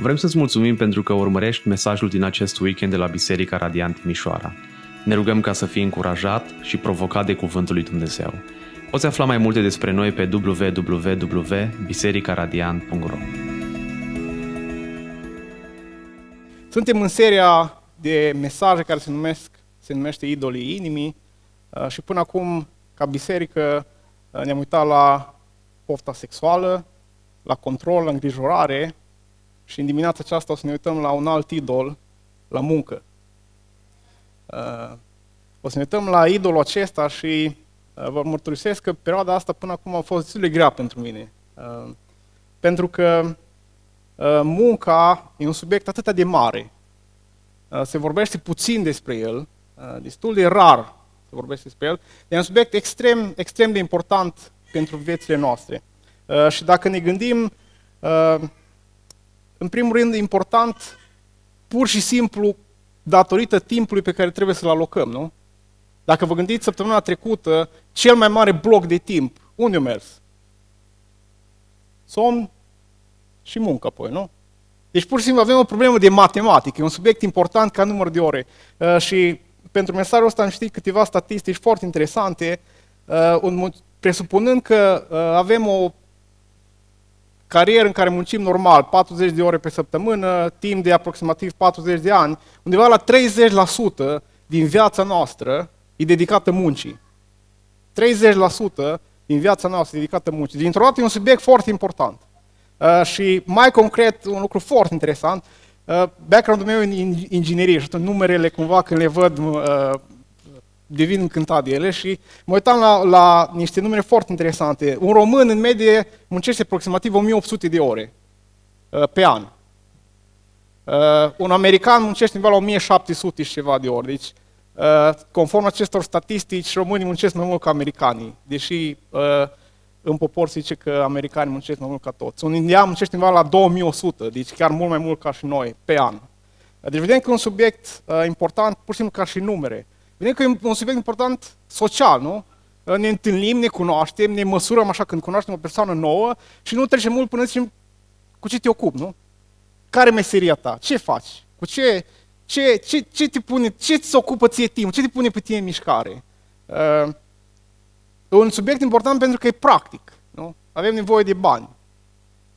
Vrem să-ți mulțumim pentru că urmărești mesajul din acest weekend de la Biserica Radiant Timișoara. Ne rugăm ca să fii încurajat și provocat de Cuvântul lui Dumnezeu. Poți afla mai multe despre noi pe www.bisericaradiant.ro Suntem în seria de mesaje care se, numesc, se numește Idolii Inimii uh, și până acum, ca biserică, uh, ne-am uitat la pofta sexuală, la control, la îngrijorare și în dimineața aceasta o să ne uităm la un alt idol, la muncă. Uh, o să ne uităm la idolul acesta și vă mărturisesc că perioada asta până acum a fost destul de grea pentru mine. Pentru că munca e un subiect atât de mare. Se vorbește puțin despre el, destul de rar se vorbește despre el. E un subiect extrem, extrem de important pentru viețile noastre. Uh, și dacă ne gândim, uh, în primul rând, important, pur și simplu, datorită timpului pe care trebuie să-l alocăm, nu? Dacă vă gândiți săptămâna trecută, cel mai mare bloc de timp, unde a mers? Somn și muncă apoi, nu? Deci pur și simplu avem o problemă de matematică, e un subiect important ca număr de ore. Uh, și pentru mesajul ăsta am știut câteva statistici foarte interesante, presupunând că avem o carieră în care muncim normal, 40 de ore pe săptămână, timp de aproximativ 40 de ani, undeva la 30% din viața noastră e dedicată muncii. 30% din viața noastră e dedicată muncii. Dintr-o dată e un subiect foarte important. Uh, și mai concret, un lucru foarte interesant, uh, background-ul meu e în inginerie și atunci numerele cumva când le văd uh, devin încântat de ele și mă uitam la, la niște numere foarte interesante. Un român, în medie, muncește aproximativ 1800 de ore uh, pe an. Uh, un american muncește undeva la 1700 și ceva de ore. Deci, uh, conform acestor statistici, românii muncesc mai mult ca americanii, deși uh, în proporție zice că americanii muncesc mai mult ca toți. Un indian muncește undeva la 2100, deci chiar mult mai mult ca și noi, pe an. Deci vedem că e un subiect uh, important, pur și simplu ca și numere. Vedem că e un subiect important social, nu? Ne întâlnim, ne cunoaștem, ne măsurăm așa când cunoaștem o persoană nouă și nu trece mult până zicem cu ce te ocupi, nu? Care meseria ta? Ce faci? Cu ce, ce, ce, ce te pune, ce ți ocupă ție timp? Ce te pune pe tine în mișcare? Uh, e un subiect important pentru că e practic, nu? Avem nevoie de bani.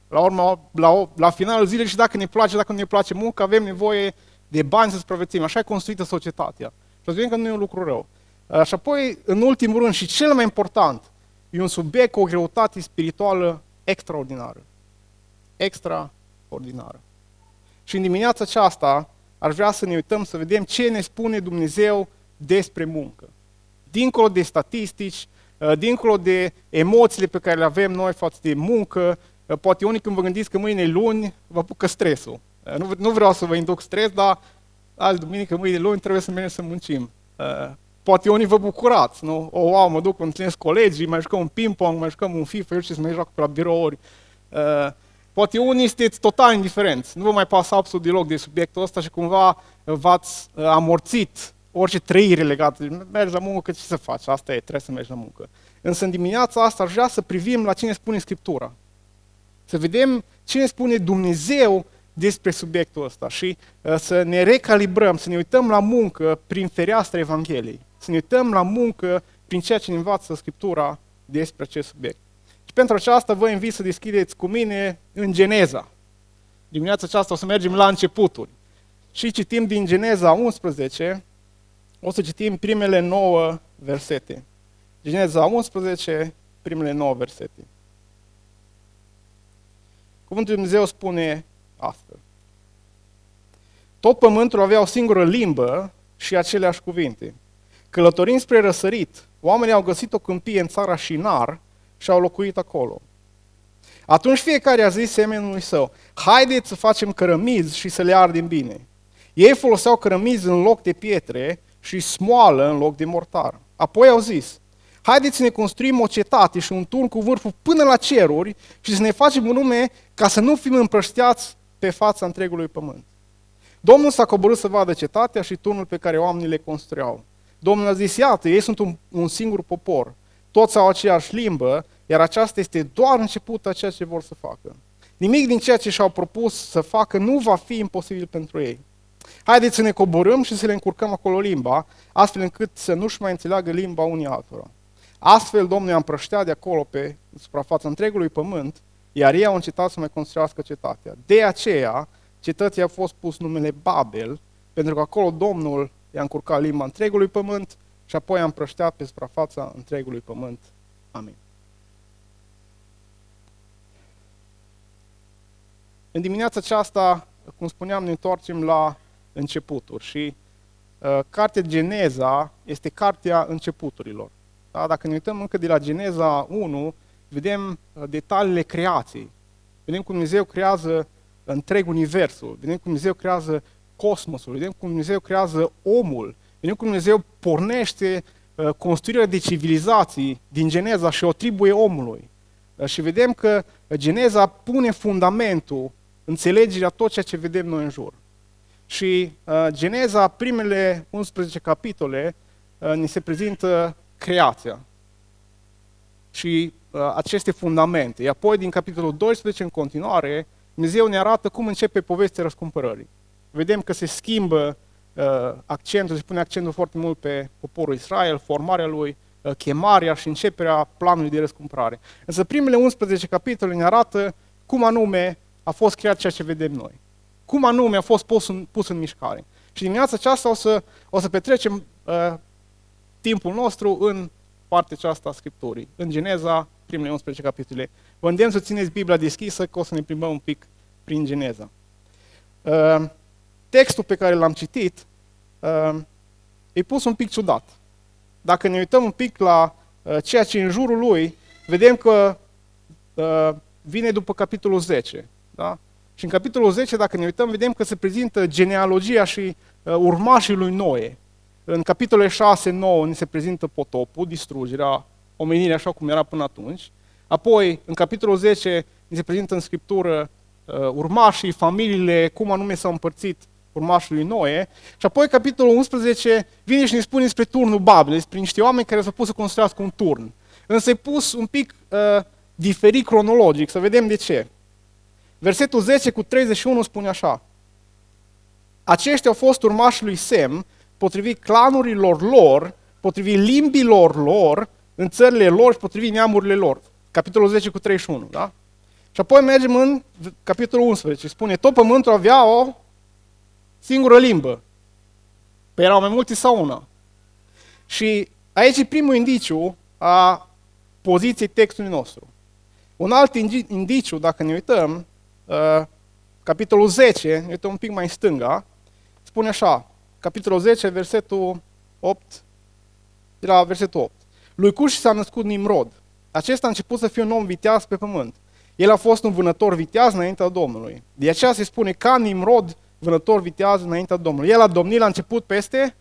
La urmă, la, la finalul zilei și dacă ne place, dacă nu ne place muncă, avem nevoie de bani să supraviețuim. Așa e construită societatea. Și o să vedem că nu e un lucru rău. Uh, și apoi, în ultimul rând, și cel mai important, e un subiect cu o greutate spirituală extraordinară. Extraordinară. Și în dimineața aceasta aș vrea să ne uităm să vedem ce ne spune Dumnezeu despre muncă. Dincolo de statistici, uh, dincolo de emoțiile pe care le avem noi față de muncă, uh, poate unii când vă gândiți că mâine luni, vă apucă stresul. Nu, nu vreau să vă induc stres, dar azi, duminică, mâine, luni, trebuie să mergem să muncim. Uh, poate unii vă bucurați, nu? O, wow, mă duc, întâlnesc colegii, mai jucăm un ping-pong, mai jucăm un FIFA, eu ce să mai joc pe la birouri. Uh, poate unii sunteți total indiferenți, nu vă mai pasă absolut deloc de subiectul ăsta și cumva v-ați uh, amorțit orice trăire legată. Mergi la muncă, ce să faci? Asta e, trebuie să mergi la muncă. Însă în dimineața asta aș vrea să privim la cine spune Scriptura. Să vedem cine spune Dumnezeu despre subiectul ăsta și uh, să ne recalibrăm, să ne uităm la muncă prin fereastra Evangheliei, să ne uităm la muncă prin ceea ce ne învață Scriptura despre acest subiect. Și pentru aceasta vă invit să deschideți cu mine în Geneza. Dimineața aceasta o să mergem la începuturi. Și citim din Geneza 11, o să citim primele nouă versete. Geneza 11, primele nouă versete. Cuvântul Dumnezeu spune astfel. Tot pământul avea o singură limbă și aceleași cuvinte. Călătorind spre răsărit, oamenii au găsit o câmpie în țara Shinar și au locuit acolo. Atunci fiecare a zis semenului său, haideți să facem cărămizi și să le ardem bine. Ei foloseau cărămizi în loc de pietre și smoală în loc de mortar. Apoi au zis, haideți să ne construim o cetate și un turn cu vârful până la ceruri și să ne facem un nume ca să nu fim împrășteați pe fața întregului pământ. Domnul s-a coborât să vadă cetatea și turnul pe care oamenii le construiau. Domnul a zis, iată, ei sunt un, un singur popor, toți au aceeași limbă, iar aceasta este doar începutul a ceea ce vor să facă. Nimic din ceea ce și-au propus să facă nu va fi imposibil pentru ei. Haideți să ne coborâm și să le încurcăm acolo limba, astfel încât să nu-și mai înțeleagă limba unii altora. Astfel, Domnul i-a împrăștea de acolo pe suprafața întregului pământ, iar ei au încetat să mai construiască cetatea. De aceea, cetății a fost pus numele Babel, pentru că acolo Domnul i-a încurcat limba întregului pământ și apoi a împrășteat pe suprafața întregului pământ. Amin. În dimineața aceasta, cum spuneam, ne întoarcem la începuturi și uh, cartea Geneza este cartea începuturilor. Da? Dacă ne uităm încă de la Geneza 1, vedem uh, detaliile creației. Vedem cum Dumnezeu creează întreg universul, vedem cum Dumnezeu creează cosmosul, vedem cum Dumnezeu creează omul, vedem cum Dumnezeu pornește uh, construirea de civilizații din Geneza și o atribuie omului. Uh, și vedem că Geneza pune fundamentul înțelegerea tot ceea ce vedem noi în jur. Și uh, Geneza, primele 11 capitole, uh, ni se prezintă creația și uh, aceste fundamente. Apoi, din capitolul 12 în continuare, Dumnezeu ne arată cum începe povestea răscumpărării. Vedem că se schimbă uh, accentul, se pune accentul foarte mult pe poporul Israel, formarea lui, uh, chemarea și începerea planului de răscumpărare. Însă primele 11 capitole ne arată cum anume a fost creat ceea ce vedem noi. Cum anume a fost pus în, pus în mișcare. Și dimineața aceasta o să, o să petrecem uh, timpul nostru în partea aceasta a Scripturii, în Geneza, primele 11 capitole. Vă îndemn să țineți Biblia deschisă, că o să ne plimbăm un pic prin Geneza. Uh, textul pe care l-am citit uh, e pus un pic ciudat. Dacă ne uităm un pic la uh, ceea ce e în jurul lui, vedem că uh, vine după capitolul 10. Da? Și în capitolul 10, dacă ne uităm, vedem că se prezintă genealogia și uh, urmașii lui Noe. În capitolele 6-9 ni se prezintă potopul, distrugerea omenirii așa cum era până atunci. Apoi, în capitolul 10, ni se prezintă în scriptură uh, urmașii, familiile, cum anume s-au împărțit urmașii lui Noe. Și apoi, capitolul 11, vine și ne spune despre turnul Babel, despre niște oameni care s-au pus să construiască un turn. Însă e pus un pic uh, diferit cronologic, să vedem de ce. Versetul 10 cu 31 spune așa. Aceștia au fost urmașii lui Sem, potrivit clanurilor lor, potrivit limbilor lor, în țările lor și potrivit neamurile lor. Capitolul 10 cu 31, da? Și apoi mergem în capitolul 11. Spune, tot pământul avea o singură limbă. Păi erau mai multe sau una. Și aici e primul indiciu a poziției textului nostru. Un alt indiciu, dacă ne uităm, uh, capitolul 10, ne uităm un pic mai în stânga, spune așa, capitolul 10, versetul 8, de la versetul 8. Lui Cuș s-a născut Nimrod. Acesta a început să fie un om viteaz pe pământ. El a fost un vânător viteaz înaintea Domnului. De aceea se spune ca Nimrod, vânător viteaz înaintea Domnului. El a domnit la început peste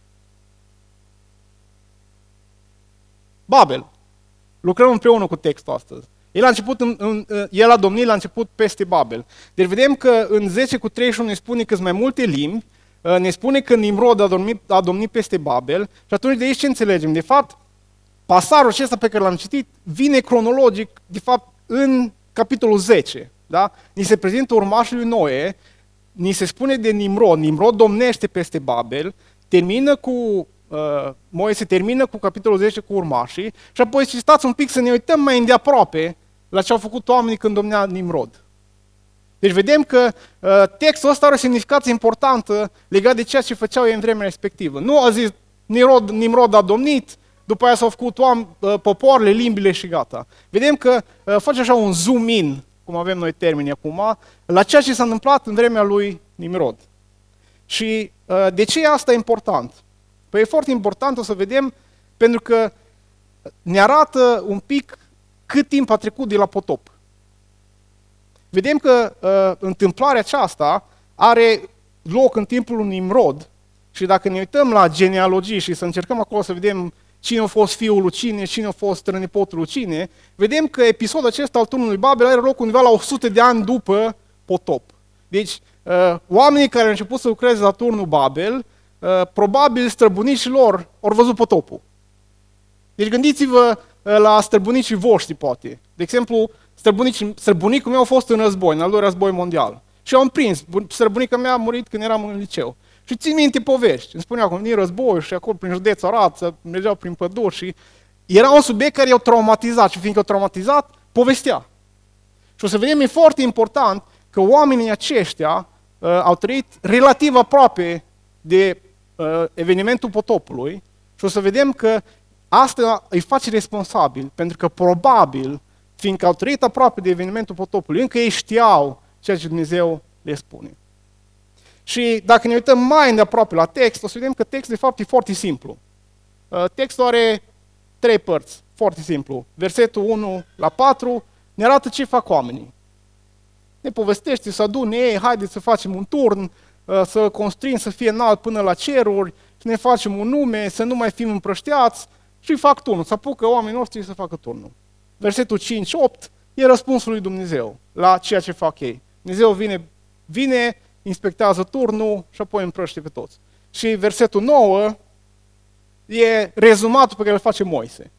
Babel. Lucrăm împreună cu textul astăzi. El a, început în, în, el a domnit la început peste Babel. Deci vedem că în 10 cu 31 ne spune că sunt mai multe limbi, uh, ne spune că Nimrod a domnit, a domnit peste Babel și atunci de aici ce înțelegem? De fapt, pasarul acesta pe care l-am citit vine cronologic, de fapt, în capitolul 10. Da? Ni se prezintă urmașul lui Noe, ni se spune de Nimrod, Nimrod domnește peste Babel, termină cu uh, Moise termină cu capitolul 10 cu urmașii și apoi și stați un pic să ne uităm mai îndeaproape la ce au făcut oamenii când domnea Nimrod. Deci vedem că uh, textul ăsta are o semnificație importantă legat de ceea ce făceau ei în vremea respectivă. Nu a zis Nimrod, Nimrod a domnit, după aia s-au făcut oameni, uh, popoarele, limbile și gata. Vedem că uh, face așa un zoom in, cum avem noi termeni acum, la ceea ce s-a întâmplat în vremea lui Nimrod. Și uh, de ce asta e important? Păi e foarte important, o să vedem, pentru că ne arată un pic cât timp a trecut de la potop. Vedem că uh, întâmplarea aceasta are loc în timpul lui Nimrod și dacă ne uităm la genealogie și să încercăm acolo să vedem cine a fost fiul lui cine, cine a fost strănepotul lui cine, vedem că episodul acesta al turnului Babel are loc undeva la 100 de ani după potop. Deci, uh, oamenii care au început să lucreze la turnul Babel Uh, probabil străbunicii lor au văzut potopul. Deci gândiți-vă la străbunicii voștri, poate. De exemplu, străbunicul meu a fost în război, în al doilea război mondial. Și am prins, străbunica mea a murit când eram în liceu. Și țin minte povești. Îmi spunea cum din război și acolo prin județ Arad, mergeau prin păduri și era un subiect care i-a traumatizat și fiindcă i-a traumatizat, povestea. Și o să vedem, e foarte important că oamenii aceștia uh, au trăit relativ aproape de uh, evenimentul potopului și o să vedem că asta îi face responsabil, pentru că probabil, fiindcă au trăit aproape de evenimentul potopului, încă ei știau ceea ce Dumnezeu le spune. Și dacă ne uităm mai îndeaproape la text, o să vedem că textul de fapt e foarte simplu. Uh, textul are trei părți, foarte simplu. Versetul 1 la 4 ne arată ce fac oamenii. Ne povestește să adune ei, haideți să facem un turn, uh, să construim să fie înalt până la ceruri, să ne facem un nume, să nu mai fim împrășteați și fac turnul, să apucă oamenii noștri să facă turnul. Versetul 5-8 e răspunsul lui Dumnezeu la ceea ce fac ei. Dumnezeu vine, vine, inspectează turnul și apoi împrăște pe toți. Și versetul 9 e rezumatul pe care îl face Moise.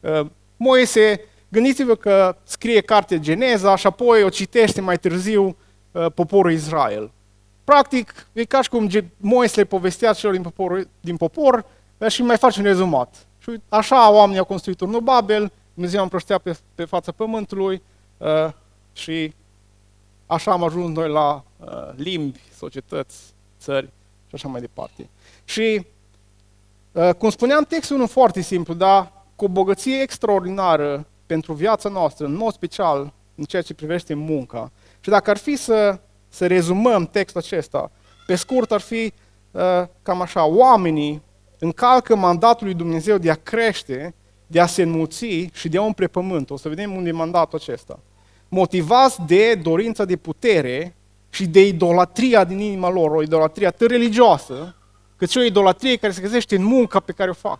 Uh, Moise, gândiți-vă că scrie cartea Geneza și apoi o citește mai târziu uh, poporul Israel. Practic, e ca și cum Moise le povestea celor din popor, din popor și mai face un rezumat. Și așa oamenii au construit turnul Babel, Dumnezeu a împrăștea pe, pe fața pământului uh, și așa am ajuns noi la uh, limbi, societăți, țări și așa mai departe. Și, uh, cum spuneam, textul nu foarte simplu, dar cu o bogăție extraordinară pentru viața noastră, în mod special în ceea ce privește munca. Și dacă ar fi să, să rezumăm textul acesta, pe scurt ar fi uh, cam așa, oamenii încalcă mandatul lui Dumnezeu de a crește, de a se înmulți și de a umple pământul. O să vedem unde e mandatul acesta motivați de dorința de putere și de idolatria din inima lor, o idolatrie atât religioasă, cât și o idolatrie care se găsește în munca pe care o fac.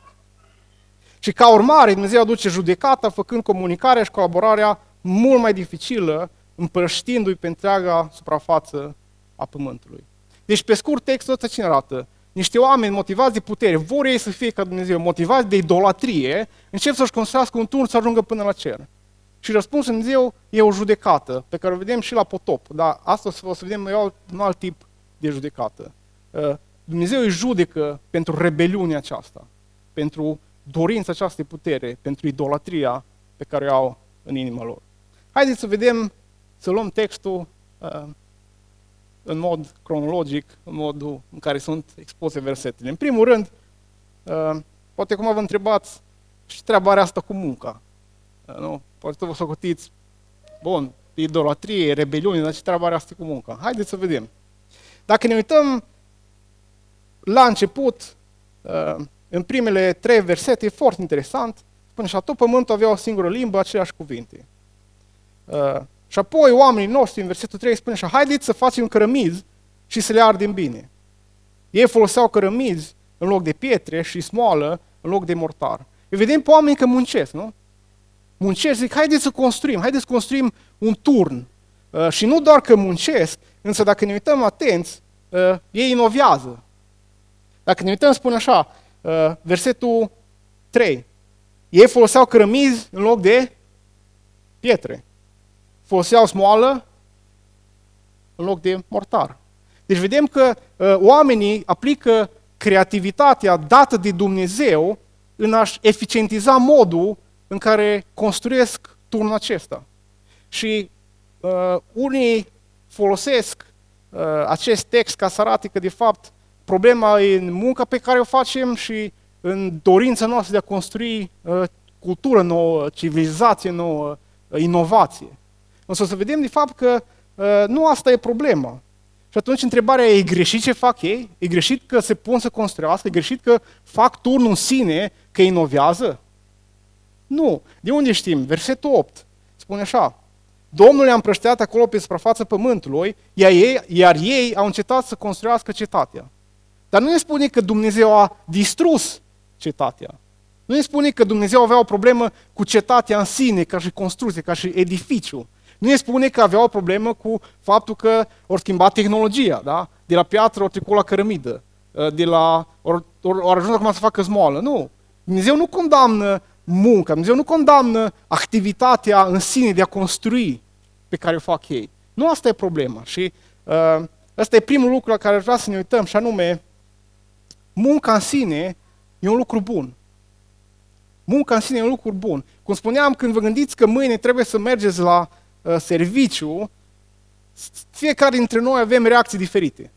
Și ca urmare, Dumnezeu aduce judecata, făcând comunicarea și colaborarea mult mai dificilă, împărăștindu-i pe întreaga suprafață a pământului. Deci, pe scurt, textul ăsta cine arată? Niște oameni motivați de putere, vor ei să fie ca Dumnezeu, motivați de idolatrie, încep să-și construiască un turn să ajungă până la cer. Și răspunsul Dumnezeu e o judecată, pe care o vedem și la potop. Dar astăzi o să vedem un alt tip de judecată. Uh, Dumnezeu îi judecă pentru rebeliunea aceasta, pentru dorința aceasta de putere, pentru idolatria pe care o au în inima lor. Haideți să vedem, să luăm textul uh, în mod cronologic, în modul în care sunt expuse versetele. În primul rând, uh, poate cum vă întrebați, și treaba are asta cu munca. Nu? Poate vă socotiți, bun, idolatrie, rebeliune, dar ce treabă are asta cu munca? Haideți să vedem. Dacă ne uităm la început, uh, în primele trei versete, e foarte interesant, spune și tot pământul avea o singură limbă, aceleași cuvinte. Uh, și apoi oamenii noștri, în versetul 3, spune așa, haideți să facem cărămizi și să le ardem bine. Ei foloseau cărămizi în loc de pietre și smoală în loc de mortar. Îi vedem pe oameni că muncesc, nu? Muncesc, zic, haideți să construim, haideți să construim un turn. Uh, și nu doar că muncesc, însă dacă ne uităm atenți, uh, ei inovează. Dacă ne uităm, spune așa, uh, versetul 3. Ei foloseau cărămizi în loc de pietre. Foloseau smoală în loc de mortar. Deci vedem că uh, oamenii aplică creativitatea dată de Dumnezeu în a-și eficientiza modul în care construiesc turnul acesta. Și uh, unii folosesc uh, acest text ca să arate că, de fapt, problema e în munca pe care o facem și în dorința noastră de a construi uh, cultură nouă, civilizație nouă, uh, inovație. Însă o să vedem, de fapt, că uh, nu asta e problema. Și atunci întrebarea e, e greșit ce fac ei? E greșit că se pun să construiască? E greșit că fac turnul în sine, că inovează? Nu. De unde știm? Versetul 8 spune așa. Domnul i-a împrășteat acolo pe suprafața pământului, iar ei, iar ei au încetat să construiască cetatea. Dar nu ne spune că Dumnezeu a distrus cetatea. Nu ne spune că Dumnezeu avea o problemă cu cetatea în sine, ca și construcție, ca și edificiu. Nu ne spune că avea o problemă cu faptul că ori schimba tehnologia, da? De la piatră ori trecut la cărămidă, de la ori, ori, ori ajuns acum să facă zmoală. Nu. Dumnezeu nu condamnă munca, Dumnezeu nu condamnă activitatea în sine de a construi pe care o fac ei. Nu asta e problema. Și uh, ăsta e primul lucru la care vreau să ne uităm, și anume, munca în sine e un lucru bun. Munca în sine e un lucru bun. Cum spuneam, când vă gândiți că mâine trebuie să mergeți la uh, serviciu, fiecare dintre noi avem reacții diferite.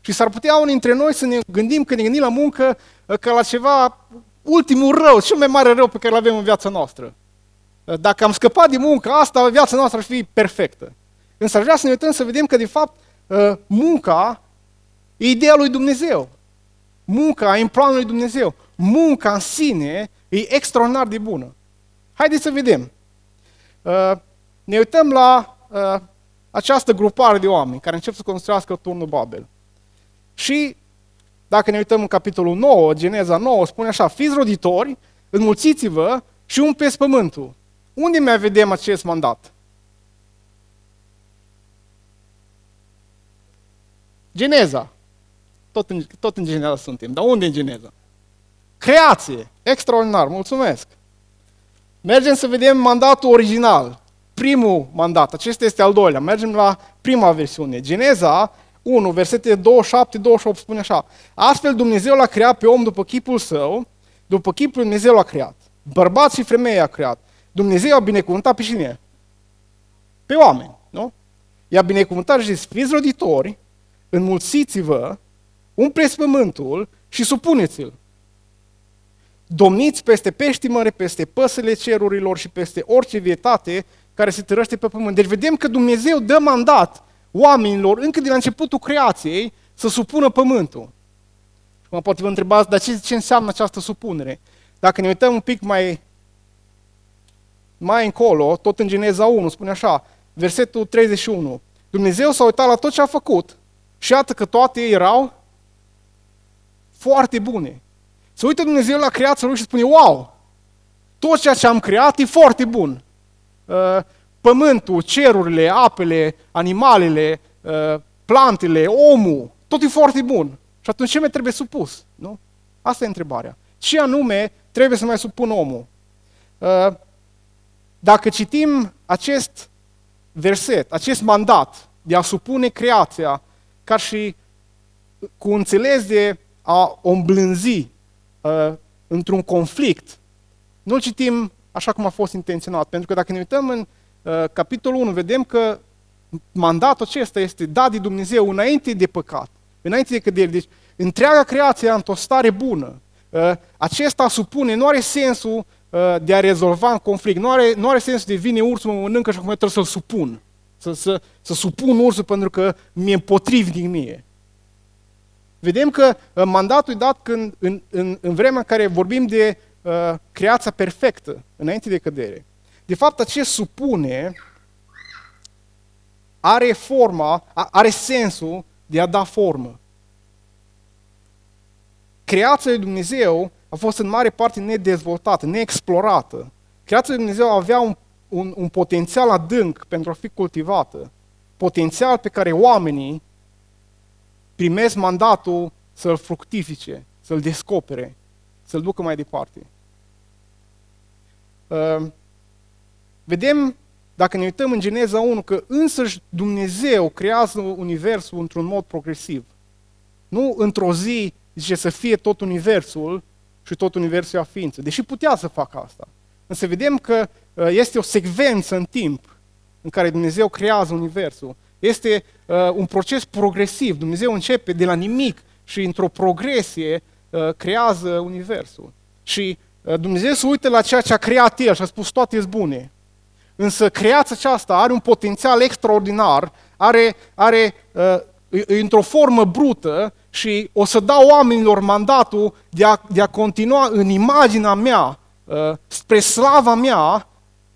Și s-ar putea unii dintre noi să ne gândim, când ne gândim la muncă, uh, ca la ceva, ultimul rău, cel mai mare rău pe care îl avem în viața noastră. Uh, dacă am scăpat din muncă asta, viața noastră ar fi perfectă. Însă ar vrea să ne uităm să vedem că, de fapt, uh, munca e ideea lui Dumnezeu. Munca e în planul lui Dumnezeu. Munca în sine e extraordinar de bună. Haideți să vedem. Ne uităm la această grupare de oameni care încep să construiască turnul Babel. Și dacă ne uităm în capitolul 9, Geneza 9, spune așa, fiți roditori, înmulțiți-vă și umpleți pământul. Unde mai vedem acest mandat? Geneza. Tot în, tot în Geneza suntem. Dar unde e Geneza? Creație. Extraordinar. Mulțumesc. Mergem să vedem mandatul original. Primul mandat. Acesta este al doilea. Mergem la prima versiune. Geneza 1, versete 27-28 spune așa. Astfel Dumnezeu l-a creat pe om după chipul său, după chipul lui Dumnezeu l-a creat. Bărbat și femeie a creat. Dumnezeu a binecuvântat pe cine? Pe oameni, nu? I-a binecuvântat și zis, fiți roditori, înmulțiți-vă, umpleți pământul și supuneți-l. Domniți peste pești măre, peste păsele cerurilor și peste orice vietate care se tărăște pe pământ. Deci vedem că Dumnezeu dă mandat oamenilor, încă de la începutul creației, să supună pământul. Și mă poate vă întrebați, dar ce, ce înseamnă această supunere? Dacă ne uităm un pic mai, mai încolo, tot în Geneza 1, spune așa, versetul 31, Dumnezeu s-a uitat la tot ce a făcut și iată că toate erau foarte bune. Se uită Dumnezeu la creația lui și spune, wow, tot ceea ce am creat e foarte bun. Uh, pământul, cerurile, apele, animalele, uh, plantele, omul, tot e foarte bun. Și atunci ce mai trebuie supus? Nu? Asta e întrebarea. Ce anume trebuie să mai supun omul? Uh, dacă citim acest verset, acest mandat de a supune creația ca și cu înțeles de a o îmblânzi uh, într-un conflict, nu citim așa cum a fost intenționat. Pentru că dacă ne uităm în Uh, capitolul 1, vedem că mandatul acesta este dat de Dumnezeu înainte de păcat, înainte de cădere. Deci, întreaga creație e într-o stare bună. Uh, acesta supune, nu are sensul uh, de a rezolva un conflict, nu are, nu are sensul de vine ursul, mă mănâncă și acum trebuie să-l supun. Să, să, să supun ursul pentru că mi-e împotrivnic mie. Vedem că mandatul e dat când, în, în, în vremea în care vorbim de uh, creația perfectă, înainte de cădere. De fapt, acest supune are forma, are sensul de a da formă. Creația lui Dumnezeu a fost în mare parte nedezvoltată, neexplorată. Creația lui Dumnezeu avea un, un, un potențial adânc pentru a fi cultivată. Potențial pe care oamenii primesc mandatul să-l fructifice, să-l descopere, să-l ducă mai departe. Uh, Vedem, dacă ne uităm în Geneza 1, că însăși Dumnezeu creează Universul într-un mod progresiv. Nu într-o zi zice să fie tot Universul și tot Universul a ființă. Deși putea să facă asta. Însă vedem că uh, este o secvență în timp în care Dumnezeu creează Universul. Este uh, un proces progresiv. Dumnezeu începe de la nimic și într-o progresie uh, creează Universul. Și uh, Dumnezeu se uită la ceea ce a creat El și a spus toate sunt bune. Însă creația aceasta are un potențial extraordinar, are, are uh, într-o formă brută și o să dau oamenilor mandatul de a, de a continua în imaginea mea, uh, spre slava mea,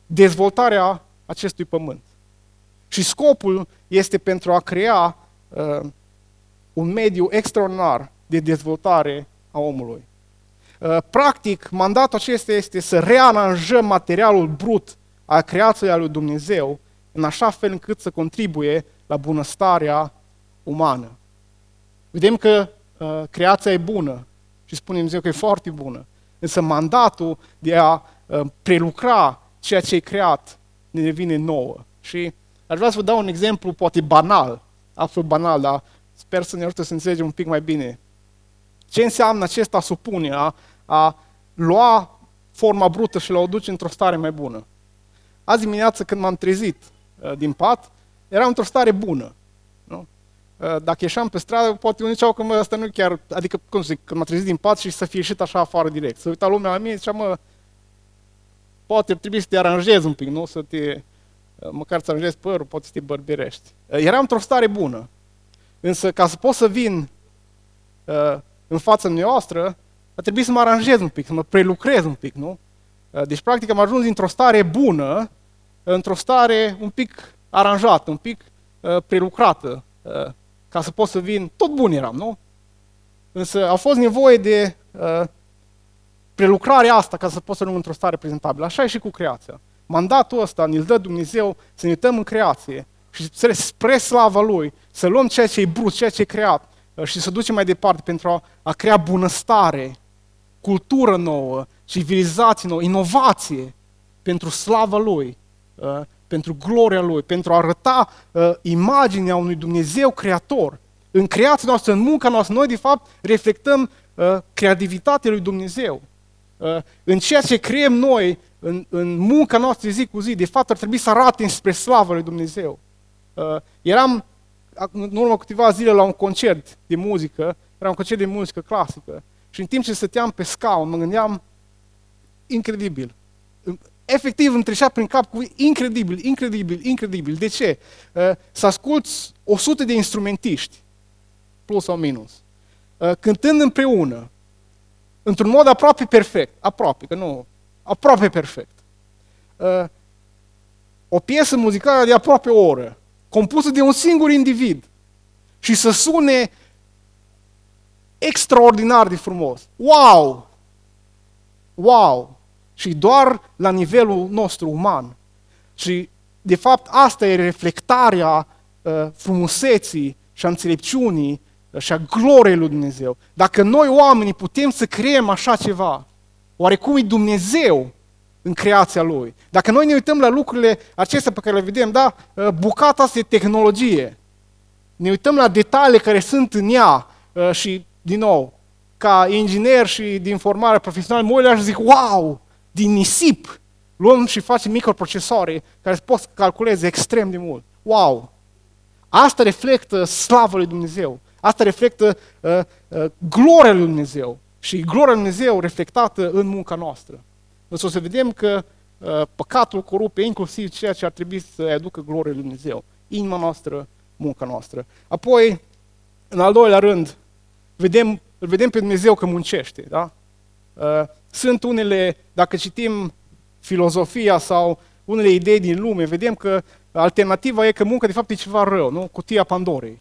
dezvoltarea acestui pământ. Și scopul este pentru a crea uh, un mediu extraordinar de dezvoltare a omului. Uh, practic, mandatul acesta este să rearanjăm materialul brut a creației a lui Dumnezeu în așa fel încât să contribuie la bunăstarea umană. Vedem că uh, creația e bună și spune Dumnezeu că e foarte bună. Însă mandatul de a uh, prelucra ceea ce e creat ne devine nouă. Și aș vrea să vă dau un exemplu, poate banal, absolut banal, dar sper să ne ajute să înțelegem un pic mai bine. Ce înseamnă acesta supune, a, a lua forma brută și la o duce într-o stare mai bună. Azi dimineață când m-am trezit uh, din pat, eram într-o stare bună. Nu? Uh, dacă ieșeam pe stradă, poate unii ziceau că mă, asta nu chiar, adică, cum să zic, când m-am trezit din pat și să fie ieșit așa afară direct. Să uita lumea la mine, zicea, mă, poate trebuie să te aranjezi un pic, nu? Să te, uh, măcar să aranjezi părul, poate să te bărbirești. Uh, eram într-o stare bună. Însă, ca să pot să vin uh, în fața noastră, a trebuit să mă aranjez un pic, să mă prelucrez un pic, nu? Uh, deci, practic, am ajuns dintr-o stare bună într-o stare un pic aranjată, un pic uh, prelucrată, uh, ca să pot să vin, tot bun eram, nu? Însă a fost nevoie de uh, prelucrarea asta ca să pot să rămân într-o stare prezentabilă. Așa e și cu creația. Mandatul ăsta ne-l dă Dumnezeu să ne uităm în creație și spre slava Lui, să luăm ceea ce e brut, ceea ce e creat uh, și să ducem mai departe pentru a, a crea bunăstare, cultură nouă, civilizație nouă, inovație pentru slava Lui, uh, pentru gloria Lui, pentru a arăta uh, imaginea unui Dumnezeu creator. În creația noastră, în munca noastră, noi de fapt reflectăm uh, creativitatea lui Dumnezeu. Uh, în ceea ce creăm noi, în, în munca noastră zi cu zi, de fapt ar trebui să arate spre slavă lui Dumnezeu. Uh, eram în urmă cu câteva zile la un concert de muzică, era un concert de muzică clasică, și în timp ce stăteam pe scaun, mă gândeam, incredibil, efectiv îmi trecea prin cap cu incredibil, incredibil, incredibil. De ce? Uh, să asculți 100 de instrumentiști, plus sau minus, uh, cântând împreună, într-un mod aproape perfect, aproape, că nu, aproape perfect. Uh, o piesă muzicală de aproape o oră, compusă de un singur individ și să sune extraordinar de frumos. Wow! Wow! Și doar la nivelul nostru uman. Și, de fapt, asta e reflectarea uh, frumuseții și a înțelepciunii uh, și a gloriei lui Dumnezeu. Dacă noi, oamenii, putem să creăm așa ceva, oarecum e Dumnezeu în creația Lui. Dacă noi ne uităm la lucrurile acestea pe care le vedem, da, uh, bucata asta e tehnologie. Ne uităm la detalii care sunt în ea uh, și, din nou, ca inginer și din formare profesională, mă uit și zic, wow, din nisip luăm și facem microprocesoare care pot să calculeze extrem de mult. Wow! Asta reflectă slavă lui Dumnezeu. Asta reflectă uh, uh, gloria lui Dumnezeu. Și gloria lui Dumnezeu reflectată în munca noastră. Însă o să vedem că uh, păcatul corupe inclusiv ceea ce ar trebui să aducă gloria lui Dumnezeu. Inima noastră, munca noastră. Apoi, în al doilea rând, vedem, îl vedem pe Dumnezeu că muncește. Da? Uh, sunt unele, dacă citim filozofia sau unele idei din lume, vedem că alternativa e că munca de fapt e ceva rău, nu? Cutia Pandorei.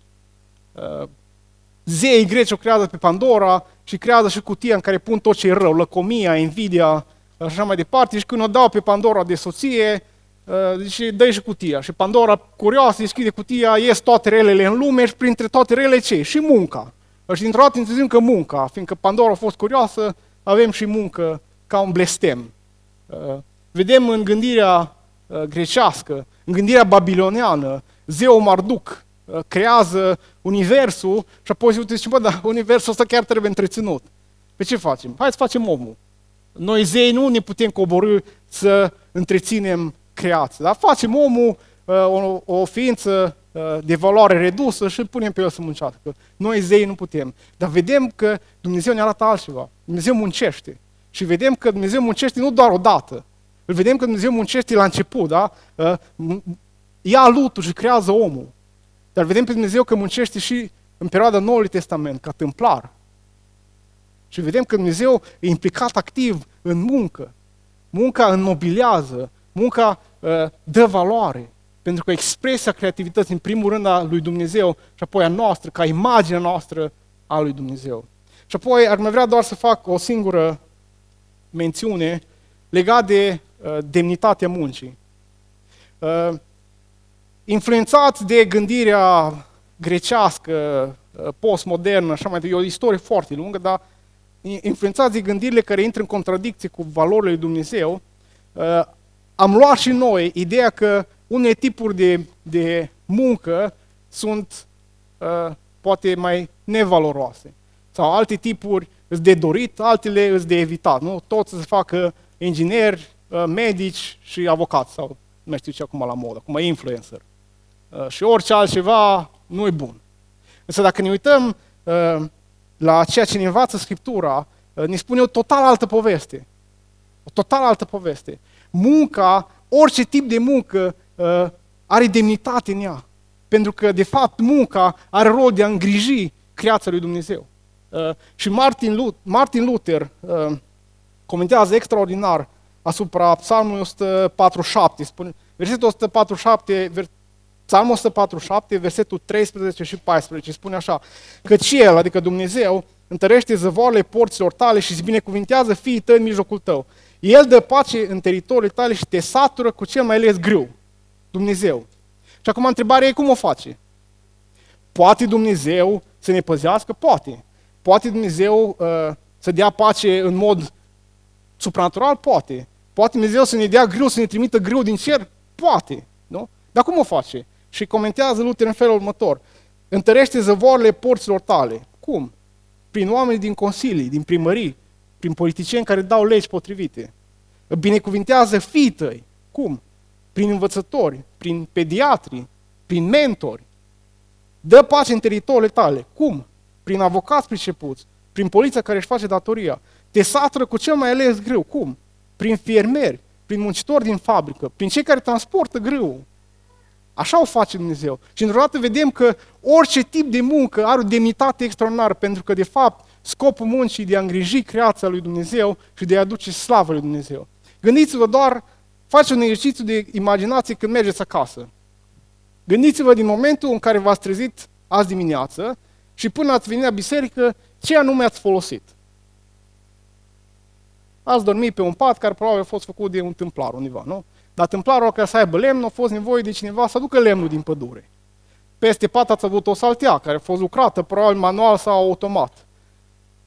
Uh, zeii greci o creează pe Pandora și creează și cutia în care pun tot ce e rău, lăcomia, invidia, și așa mai departe. Și când o dau pe Pandora de soție, uh, și dă și cutia. Și Pandora, curioasă, deschide cutia, ies toate relele în lume și printre toate rele ce? Și munca. Și dintr-o dată înțelegem că munca, fiindcă Pandora a fost curioasă, avem și muncă ca un blestem. Uh, vedem în gândirea uh, grecească, în gândirea babiloneană, zeul Marduc uh, creează universul și apoi se uite, bă, dar universul ăsta chiar trebuie întreținut. Pe ce facem? Hai să facem omul. Noi zei nu ne putem coborâ să întreținem creația, dar facem omul o, o ființă de valoare redusă și îl punem pe el să muncească. Noi zei nu putem. Dar vedem că Dumnezeu ne arată altceva. Dumnezeu muncește. Și vedem că Dumnezeu muncește nu doar o dată. Îl vedem că Dumnezeu muncește la început, da? Ă, ia lutul și creează omul. Dar vedem pe Dumnezeu că muncește și în perioada Noului Testament, ca templar. Și vedem că Dumnezeu e implicat activ în muncă. Munca înnobilează, munca uh, dă valoare. Pentru că expresia creativității, în primul rând, a lui Dumnezeu și apoi a noastră, ca imaginea noastră a lui Dumnezeu. Și apoi ar mai vrea doar să fac o singură mențiune legat de uh, demnitatea muncii. Uh, influențați de gândirea grecească, uh, postmodernă, așa mai departe, e o istorie foarte lungă, dar influențați de gândirile care intră în contradicție cu valorile lui Dumnezeu, uh, am luat și noi ideea că unele tipuri de, de muncă sunt uh, poate mai nevaloroase. Sau alte tipuri îți de dorit, altele îți de evitat. Nu? Toți să se facă ingineri, uh, medici și avocați sau nu mai știu ce acum la modă, acum influencer. Uh, și orice altceva nu e bun. Însă dacă ne uităm uh, la ceea ce ne învață Scriptura, uh, ne spune o total altă poveste. O total altă poveste. Munca, orice tip de muncă, uh, are demnitate în ea. Pentru că, de fapt, munca are rol de a îngriji creația lui Dumnezeu. Uh, și Martin Luther, Martin Luther uh, comentează extraordinar asupra Psalmului 147, spune, versetul 147, ver, Psalmul 147, versetul 13 și 14, spune așa, că El, adică Dumnezeu, întărește zăvoarele porților tale și îți binecuvintează fiii tăi în mijlocul tău. El dă pace în teritoriul tale și te satură cu cel mai ales grâu. Dumnezeu. Și acum întrebarea e cum o face? Poate Dumnezeu să ne păzească? Poate. Poate Dumnezeu uh, să dea pace în mod supranatural? Poate. Poate Dumnezeu să ne dea greu, să ne trimită greu din cer? Poate. Nu? Dar cum o face? Și comentează Luther în felul următor. Întărește zăvoarele porților tale. Cum? Prin oameni din consilii, din primării, prin politicieni care dau legi potrivite. Binecuvintează fiii tăi. Cum? Prin învățători, prin pediatri, prin mentori. Dă pace în teritoriile tale. Cum? Prin avocați pricepuți, prin poliția care își face datoria. Te satură cu cel mai ales greu. Cum? Prin fermieri, prin muncitori din fabrică, prin cei care transportă grâu. Așa o face Dumnezeu. Și într-o dată vedem că orice tip de muncă are o demnitate extraordinară, pentru că, de fapt, scopul muncii de a îngriji creația lui Dumnezeu și de a aduce slavă lui Dumnezeu. Gândiți-vă doar, faceți un exercițiu de imaginație când mergeți acasă. Gândiți-vă din momentul în care v-ați trezit azi dimineață și până ați venit la biserică, ce anume ați folosit. Ați dormit pe un pat care probabil a fost făcut de un tâmplar undeva, nu? Dar tâmplarul ca să aibă lemn, a fost nevoie de cineva să aducă lemnul din pădure. Peste pat ați avut o saltea care a fost lucrată, probabil manual sau automat.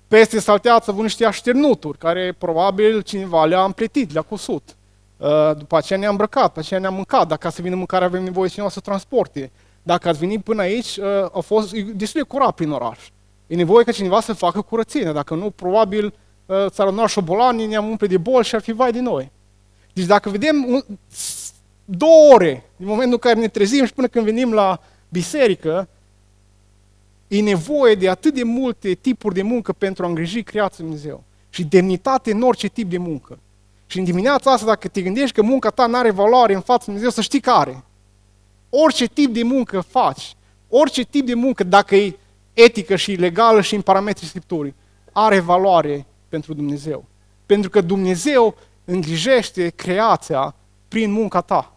Peste saltea ați avut niște așternuturi, care probabil cineva le-a împletit, le-a cusut. Uh, după aceea ne-am îmbrăcat, după aceea ne-am mâncat. Dacă să vină mâncare, avem nevoie cineva să transporte. Dacă ați venit până aici, uh, a fost destul de curat prin oraș. E nevoie ca cineva să facă curățenie. Dacă nu, probabil uh, ți-ar lua șobolani, ne-am umplut de boli și ar fi vai de noi. Deci dacă vedem un, două ore din momentul în care ne trezim și până când venim la biserică, e nevoie de atât de multe tipuri de muncă pentru a îngriji creația Dumnezeu. Și demnitate în orice tip de muncă. Și în dimineața asta, dacă te gândești că munca ta nu are valoare în fața Dumnezeu, să știi că are. Orice tip de muncă faci, orice tip de muncă, dacă e etică și legală și în parametrii Scripturii, are valoare pentru Dumnezeu. Pentru că Dumnezeu îngrijește creația prin munca ta.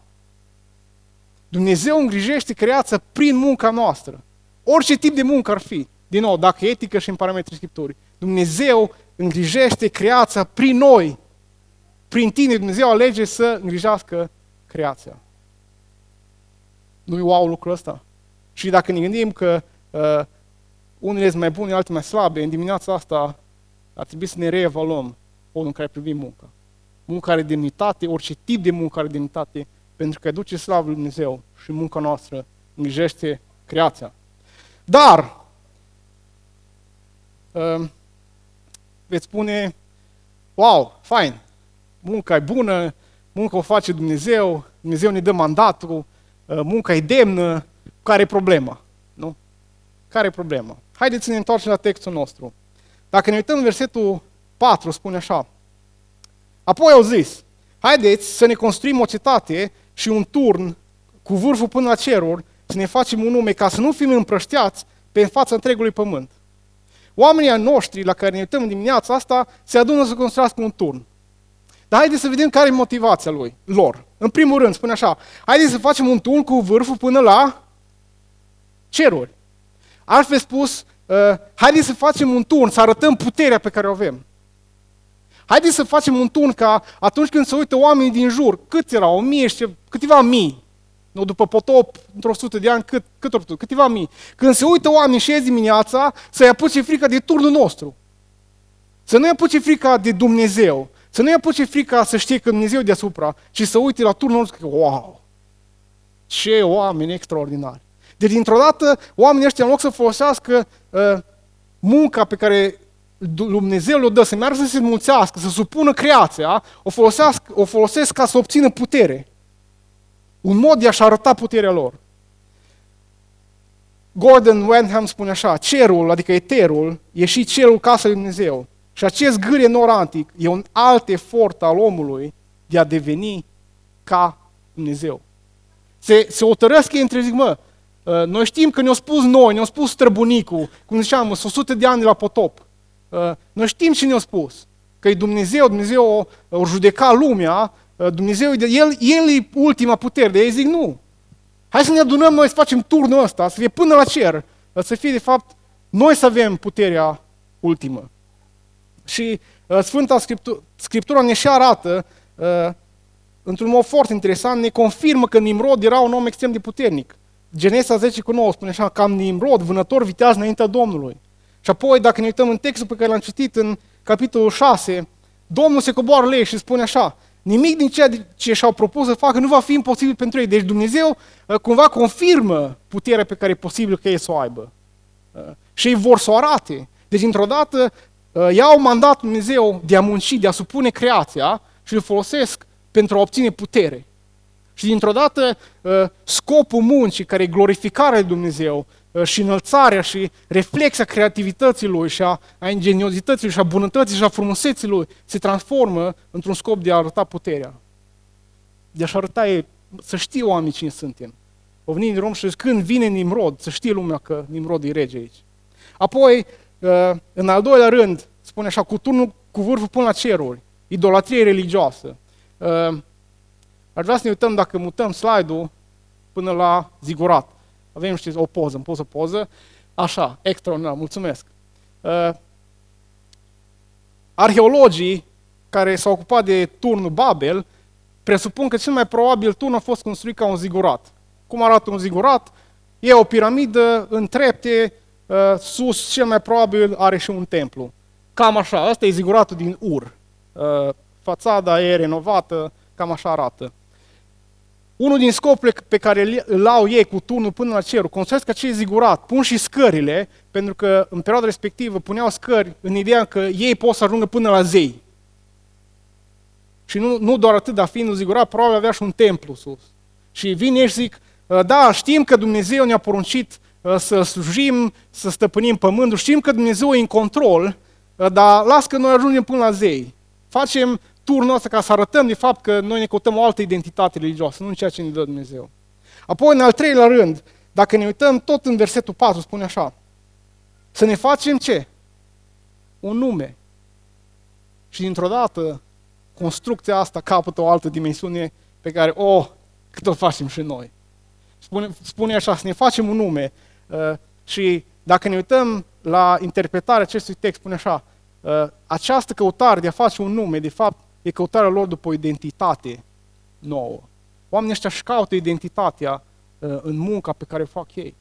Dumnezeu îngrijește creația prin munca noastră. Orice tip de muncă ar fi. Din nou, dacă e etică și în parametrii Scripturii. Dumnezeu îngrijește creația prin noi. Prin tine Dumnezeu alege să îngrijească creația. Nu-i wow lucrul ăsta? Și dacă ne gândim că uh, unele sunt mai bune, altele mai slabe, în dimineața asta ar trebui să ne reevaluăm modul în care privim munca. Munca are demnitate, orice tip de muncă are demnitate, pentru că duce slavă lui Dumnezeu și munca noastră îngrijește creația. Dar, uh, veți spune, wow, fain, munca e bună, munca o face Dumnezeu, Dumnezeu ne dă mandatul, uh, munca e demnă, care e problema? Nu? Care e problema? Haideți să ne întoarcem la textul nostru. Dacă ne uităm în versetul 4, spune așa. Apoi au zis, haideți să ne construim o cetate și un turn cu vârful până la ceruri, să ne facem un nume ca să nu fim împrășteați pe fața întregului pământ. Oamenii noștri la care ne uităm în dimineața asta se adună să construiască un turn. Dar haideți să vedem care e motivația lui, lor. În primul rând, spune așa, haideți să facem un turn cu vârful până la ceruri. Altfel spus, uh, haideți să facem un turn, să arătăm puterea pe care o avem. Haideți să facem un turn ca atunci când se uită oamenii din jur, cât era, o mie și câteva mii, nu, după potop, într-o sută de ani, cât, cât ori, câteva mii. Când se uită oamenii și ies dimineața, să-i apuce frică de turnul nostru. Să nu-i apuce frica de Dumnezeu, să nu-i apuce frica să știe că Dumnezeu e deasupra, ci să uite la turnul și că, wow, ce oameni extraordinari. Deci, dintr-o dată, oamenii ăștia, în loc să folosească uh, munca pe care Dumnezeu le dă să meargă să se mulțească, să supună creația, o, folosesc, o folosesc ca să obțină putere. Un mod de a-și arăta puterea lor. Gordon Wenham spune așa, cerul, adică eterul, e și cerul casă lui Dumnezeu. Și acest gârie norantic e un alt efort al omului de a deveni ca Dumnezeu. Se, se otărăsc ei între zic, mă, uh, noi știm că ne-au spus noi, ne-au spus străbunicul, cum ziceam, 100 de ani de la potop. Uh, noi știm ce ne-a spus, că e Dumnezeu, Dumnezeu o, o judeca lumea, uh, Dumnezeu, el, el e ultima putere, de ei zic nu. Hai să ne adunăm noi să facem turnul ăsta, să fie până la cer, să fie de fapt noi să avem puterea ultimă. Și uh, Sfânta Scriptură, Scriptura ne și arată, uh, într-un mod foarte interesant, ne confirmă că Nimrod era un om extrem de puternic. Genesa 10 cu 9 spune așa, cam Nimrod, vânător viteaz înaintea Domnului. Și apoi, dacă ne uităm în textul pe care l-am citit în capitolul 6, Domnul se coboară lei și spune așa, nimic din ceea ce și-au propus să facă nu va fi imposibil pentru ei. Deci Dumnezeu uh, cumva confirmă puterea pe care e posibil că ei să o aibă. Uh, și ei vor să o arate. Deci, într-o dată, uh, iau mandatul Dumnezeu de a munci, de a supune creația și îl folosesc pentru a obține putere. Și dintr-o dată scopul muncii, care e glorificarea lui Dumnezeu, Uh, și înălțarea și reflexia creativității lui și a, a ingeniozității și a bunătății și a frumuseții lui se transformă într-un scop de a arăta puterea. De a-și arăta ei, să știe oamenii cine suntem. O veni din Rom și când vine Nimrod, să știe lumea că Nimrod e rege aici. Apoi, uh, în al doilea rând, spune așa, cu turnul cu vârful până la ceruri, idolatrie religioasă. Uh, ar vrea să ne uităm dacă mutăm slide-ul până la zigurat. Avem, știți, o poză, îmi pus o poză. Așa, extraordinar, mulțumesc. Uh, arheologii care s-au ocupat de turnul Babel presupun că cel mai probabil turnul a fost construit ca un zigurat. Cum arată un zigurat? E o piramidă în trepte, uh, sus cel mai probabil are și un templu. Cam așa, asta e ziguratul din Ur. Uh, fațada e renovată, cam așa arată. Unul din scopurile pe care îl au ei cu turnul până la cerul, construiesc acest zigurat, pun și scările, pentru că în perioada respectivă puneau scări în ideea că ei pot să ajungă până la zei. Și nu, nu doar atât, dar fiind un zigurat, probabil avea și un templu sus. Și vin ei și zic, ă, da, știm că Dumnezeu ne-a poruncit ă, să slujim, să stăpânim pământul, știm că Dumnezeu e în control, ă, dar las că noi ajungem până la zei. Facem turnul ăsta ca să arătăm de fapt că noi ne căutăm o altă identitate religioasă, nu în ceea ce ne dă Dumnezeu. Apoi, în al treilea rând, dacă ne uităm tot în versetul 4, spune așa, să ne facem ce? Un nume. Și dintr-o dată, construcția asta capătă o altă dimensiune pe care, oh, cât o facem și noi. Spune, spune așa, să ne facem un nume. Uh, și dacă ne uităm la interpretarea acestui text, spune așa, uh, această căutare de a face un nume, de fapt, e căutarea lor după o identitate nouă. Oamenii ăștia își caută identitatea uh, în munca pe care o fac ei.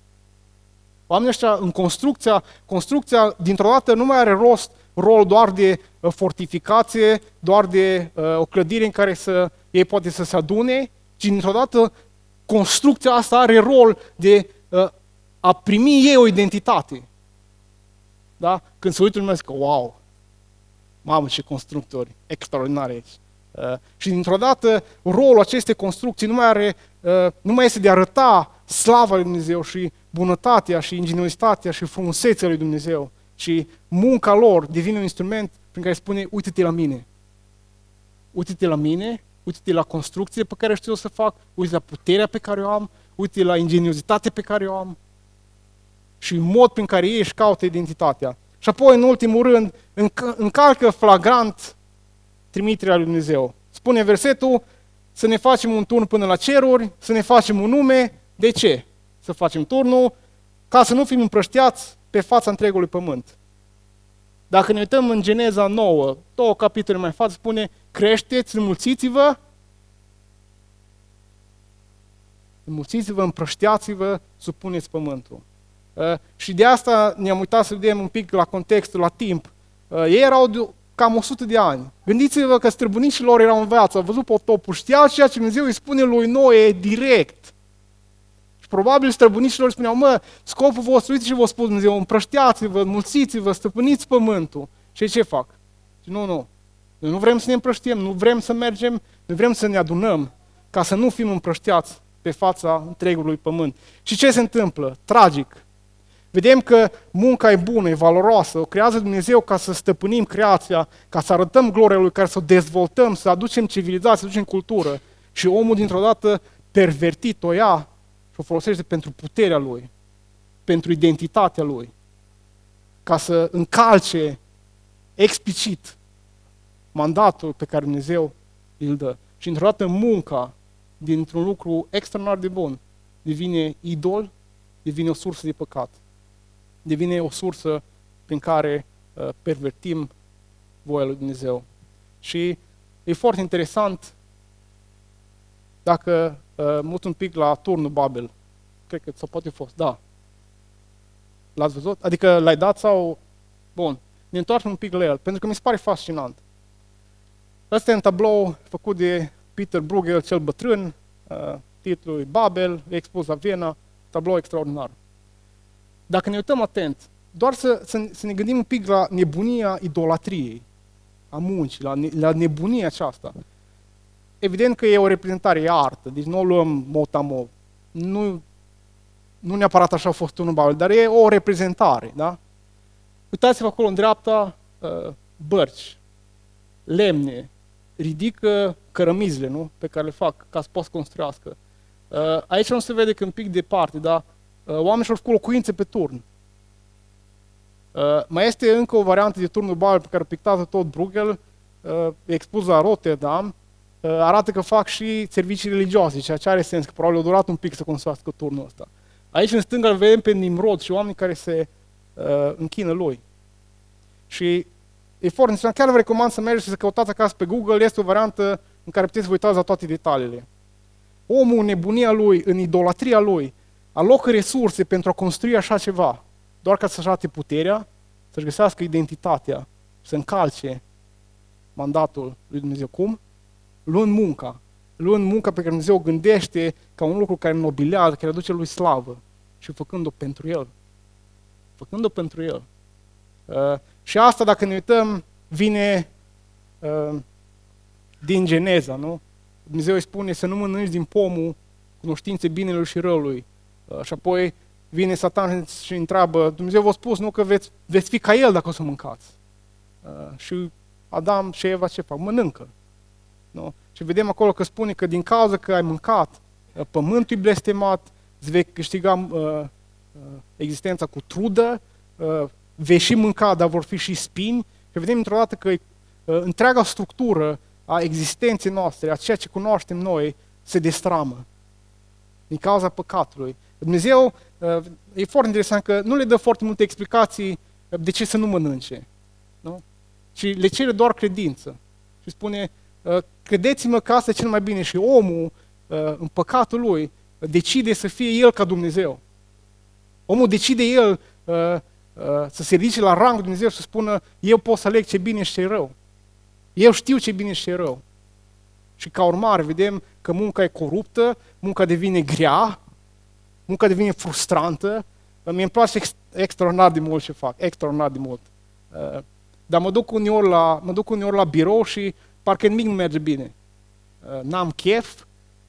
Oamenii ăștia în construcția, construcția dintr-o dată nu mai are rost rol doar de uh, fortificație, doar de uh, o clădire în care să, ei poate să se adune, ci dintr-o dată construcția asta are rol de uh, a primi ei o identitate. Da? Când se uită lumea zic, wow, Mamă, ce constructori extraordinari aici. Uh, și dintr-o dată, rolul acestei construcții nu mai, are, uh, nu mai este de a arăta slava lui Dumnezeu și bunătatea și ingeniozitatea și frumusețea lui Dumnezeu, ci munca lor devine un instrument prin care spune, uite-te la mine. Uite-te la mine, uite-te la construcție pe care știu să fac, uite la puterea pe care o am, uite la ingeniozitatea pe care o am și mod prin care ei își caută identitatea. Și apoi, în ultimul rând, încalcă flagrant trimiterea lui Dumnezeu. Spune versetul, să ne facem un turn până la ceruri, să ne facem un nume. De ce? Să facem turnul ca să nu fim împrăștiați pe fața întregului pământ. Dacă ne uităm în Geneza 9, două capitole mai față, spune, creșteți, înmulțiți-vă, înmulțiți-vă, împrăștiați-vă, supuneți pământul. Uh, și de asta ne-am uitat să vedem un pic la contextul, la timp. Uh, ei erau cam 100 de ani. Gândiți-vă că străbunicii lor erau în viață, au văzut potopul, știau ceea ce Dumnezeu îi spune lui Noe direct. Și probabil străbunicii lor spuneau, mă, scopul vostru, uite ce vă spus Dumnezeu, împrășteați-vă, mulțiți-vă, stăpâniți pământul. Și ce fac? Și nu, nu. Noi nu vrem să ne împrăștiem, nu vrem să mergem, nu vrem să ne adunăm ca să nu fim împrășteați pe fața întregului pământ. Și ce se întâmplă? Tragic. Vedem că munca e bună, e valoroasă, o creează Dumnezeu ca să stăpânim creația, ca să arătăm gloria Lui, ca să o dezvoltăm, să aducem civilizație, să aducem cultură. Și omul dintr-o dată pervertit o ia și o folosește pentru puterea Lui, pentru identitatea Lui, ca să încalce explicit mandatul pe care Dumnezeu îl dă. Și într-o dată munca dintr-un lucru extraordinar de bun devine idol, devine o sursă de păcat devine o sursă prin care uh, pervertim voia lui Dumnezeu. Și e foarte interesant dacă uh, mut un pic la turnul Babel. Cred că sau poate fost, da. L-ați văzut? Adică l-ai dat sau... Bun. Ne întoarcem un pic la el, pentru că mi se pare fascinant. Ăsta e un tablou făcut de Peter Bruegel, cel bătrân, uh, titlul e Babel, expus la Viena, tablou extraordinar dacă ne uităm atent, doar să, să, să ne gândim un pic la nebunia idolatriei, a muncii, la, la nebunia aceasta. Evident că e o reprezentare, e artă, deci nu o luăm mot Nu, nu neapărat așa a fost unul Babel, dar e o reprezentare, da? Uitați-vă acolo în dreapta, uh, bărci, lemne, ridică cărămizile, nu? Pe care le fac ca să poată construiască. Uh, aici nu se vede că un pic departe, dar Uh, oamenii și-au făcut locuințe pe turn. Uh, mai este încă o variantă de turnul Babel pe care pictează tot Bruegel, uh, expus la Rotterdam, arată că fac și servicii religioase, ceea ce are sens, că probabil a durat un pic să construiască turnul ăsta. Aici în stânga vedem pe Nimrod și oameni care se uh, închină lui. Și e foarte interesant, chiar vă recomand să mergeți și să căutați acasă pe Google, este o variantă în care puteți să vă uitați la toate detaliile. Omul, nebunia lui, în idolatria lui, alocă resurse pentru a construi așa ceva, doar ca să-și arate puterea, să-și găsească identitatea, să încalce mandatul lui Dumnezeu. Cum? Luând munca. Luând munca pe care Dumnezeu o gândește ca un lucru care nobilează, care aduce lui slavă și făcând-o pentru El. Făcând-o pentru El. Uh, și asta, dacă ne uităm, vine uh, din Geneza, nu? Dumnezeu îi spune să nu mănânci din pomul cunoștințe binelui și răului, Uh, și apoi vine Satan și întreabă, Dumnezeu v-a spus, nu, că veți, veți fi ca El dacă o să mâncați. Uh, și Adam și Eva ce fac? Mănâncă. Nu? Și vedem acolo că spune că din cauza că ai mâncat, uh, pământul e blestemat, îți vei câștiga uh, uh, existența cu trudă, uh, vei și mânca, dar vor fi și spini. Și vedem într-o dată că uh, întreaga structură a existenței noastre, a ceea ce cunoaștem noi, se destramă din cauza păcatului. Dumnezeu, uh, e foarte interesant că nu le dă foarte multe explicații uh, de ce să nu mănânce, nu? ci le cere doar credință. Și spune, uh, credeți-mă că asta e cel mai bine și omul, în păcatul lui, decide să fie el ca Dumnezeu. Omul decide el să se ridice la rangul Dumnezeu și să spună, eu pot să aleg ce bine și ce rău. Eu știu ce bine și ce rău. Și ca urmare vedem că munca e coruptă, munca devine grea, munca devine frustrantă, mie îmi place ex- extraordinar de mult ce fac, extraordinar de mult. Uh, dar mă duc uneori la, mă duc uneori la birou și parcă nimic nu merge bine. Uh, n-am chef,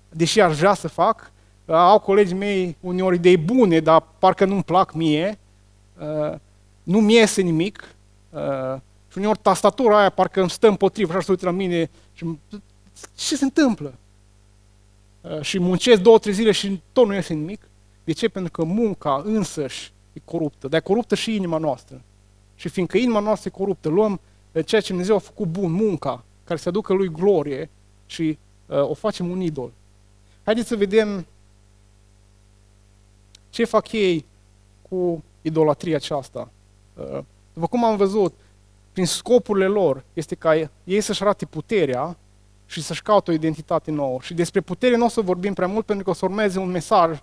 deși aș vrea să fac. Uh, au colegii mei uneori idei bune, dar parcă nu-mi plac mie. Uh, nu-mi iese nimic. Uh, și uneori tastatura aia parcă îmi stă împotrivă, așa se uită la mine și ce se întâmplă? Uh, și muncesc două, trei zile și tot nu iese nimic. De ce? Pentru că munca însăși e coruptă, dar e coruptă și inima noastră. Și fiindcă inima noastră e coruptă, luăm uh, ceea ce Dumnezeu a făcut bun, munca, care să aducă lui glorie și uh, o facem un idol. Haideți să vedem ce fac ei cu idolatria aceasta. Uh, după cum am văzut, prin scopurile lor, este ca ei să-și arate puterea și să-și caute o identitate nouă. Și despre putere nu o să vorbim prea mult pentru că o să urmeze un mesaj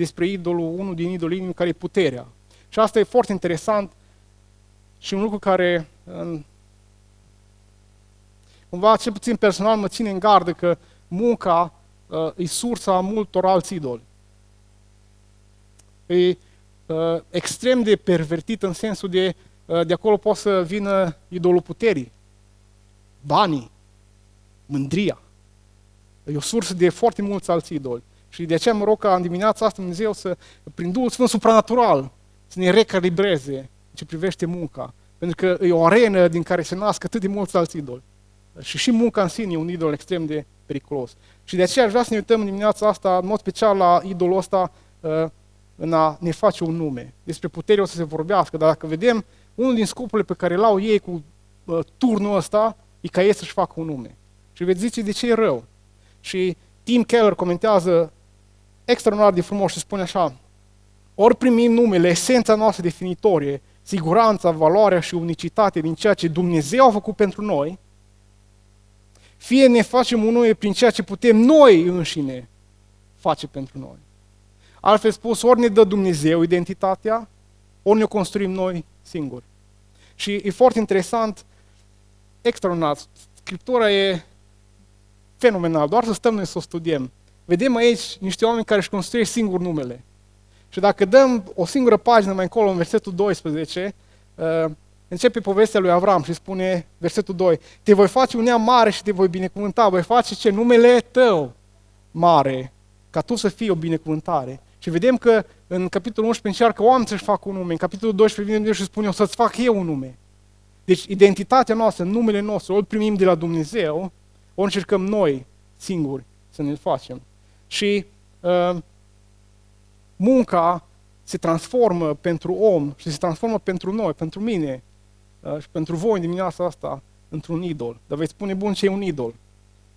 despre idolul, unul din idolii inimii, care e puterea. Și asta e foarte interesant și un lucru care cumva, cel puțin personal, mă ține în gardă că munca uh, e sursa multor alți idoli. E uh, extrem de pervertit în sensul de uh, de acolo poate să vină idolul puterii, banii, mândria. E o sursă de foarte mulți alți idoli. Și de aceea mă rog ca în dimineața asta Dumnezeu să, prin Duhul Sfânt supranatural, să ne recalibreze ce privește munca. Pentru că e o arenă din care se nasc atât de mulți alți idoli. Și și munca în sine e un idol extrem de periculos. Și de aceea aș vrea să ne uităm în dimineața asta, în mod special, la idolul ăsta uh, în a ne face un nume. Despre putere o să se vorbească, dar dacă vedem, unul din scopurile pe care l-au ei cu uh, turnul ăsta e ca ei să-și facă un nume. Și veți zice de ce e rău. Și Tim Keller comentează extraordinar de frumos și spune așa, ori primim numele, esența noastră definitorie, siguranța, valoarea și unicitatea din ceea ce Dumnezeu a făcut pentru noi, fie ne facem un nume prin ceea ce putem noi înșine face pentru noi. Altfel spus, ori ne dă Dumnezeu identitatea, ori ne construim noi singuri. Și e foarte interesant, extraordinar, Scriptura e fenomenal, doar să stăm noi să o studiem. Vedem aici niște oameni care își construiesc singur numele. Și dacă dăm o singură pagină mai încolo, în versetul 12, uh, începe povestea lui Avram și spune, versetul 2, Te voi face un neam mare și te voi binecuvânta, voi face ce? Numele tău mare, ca tu să fii o binecuvântare. Și vedem că în capitolul 11 încearcă oameni să-și facă un nume, în capitolul 12 vine Dumnezeu și spune, o să-ți fac eu un nume. Deci identitatea noastră, numele nostru, ori primim de la Dumnezeu, ori încercăm noi singuri să ne-l facem. Și uh, munca se transformă pentru om și se transformă pentru noi, pentru mine uh, și pentru voi în dimineața asta într-un idol. Dar veți spune, bun, ce e un idol?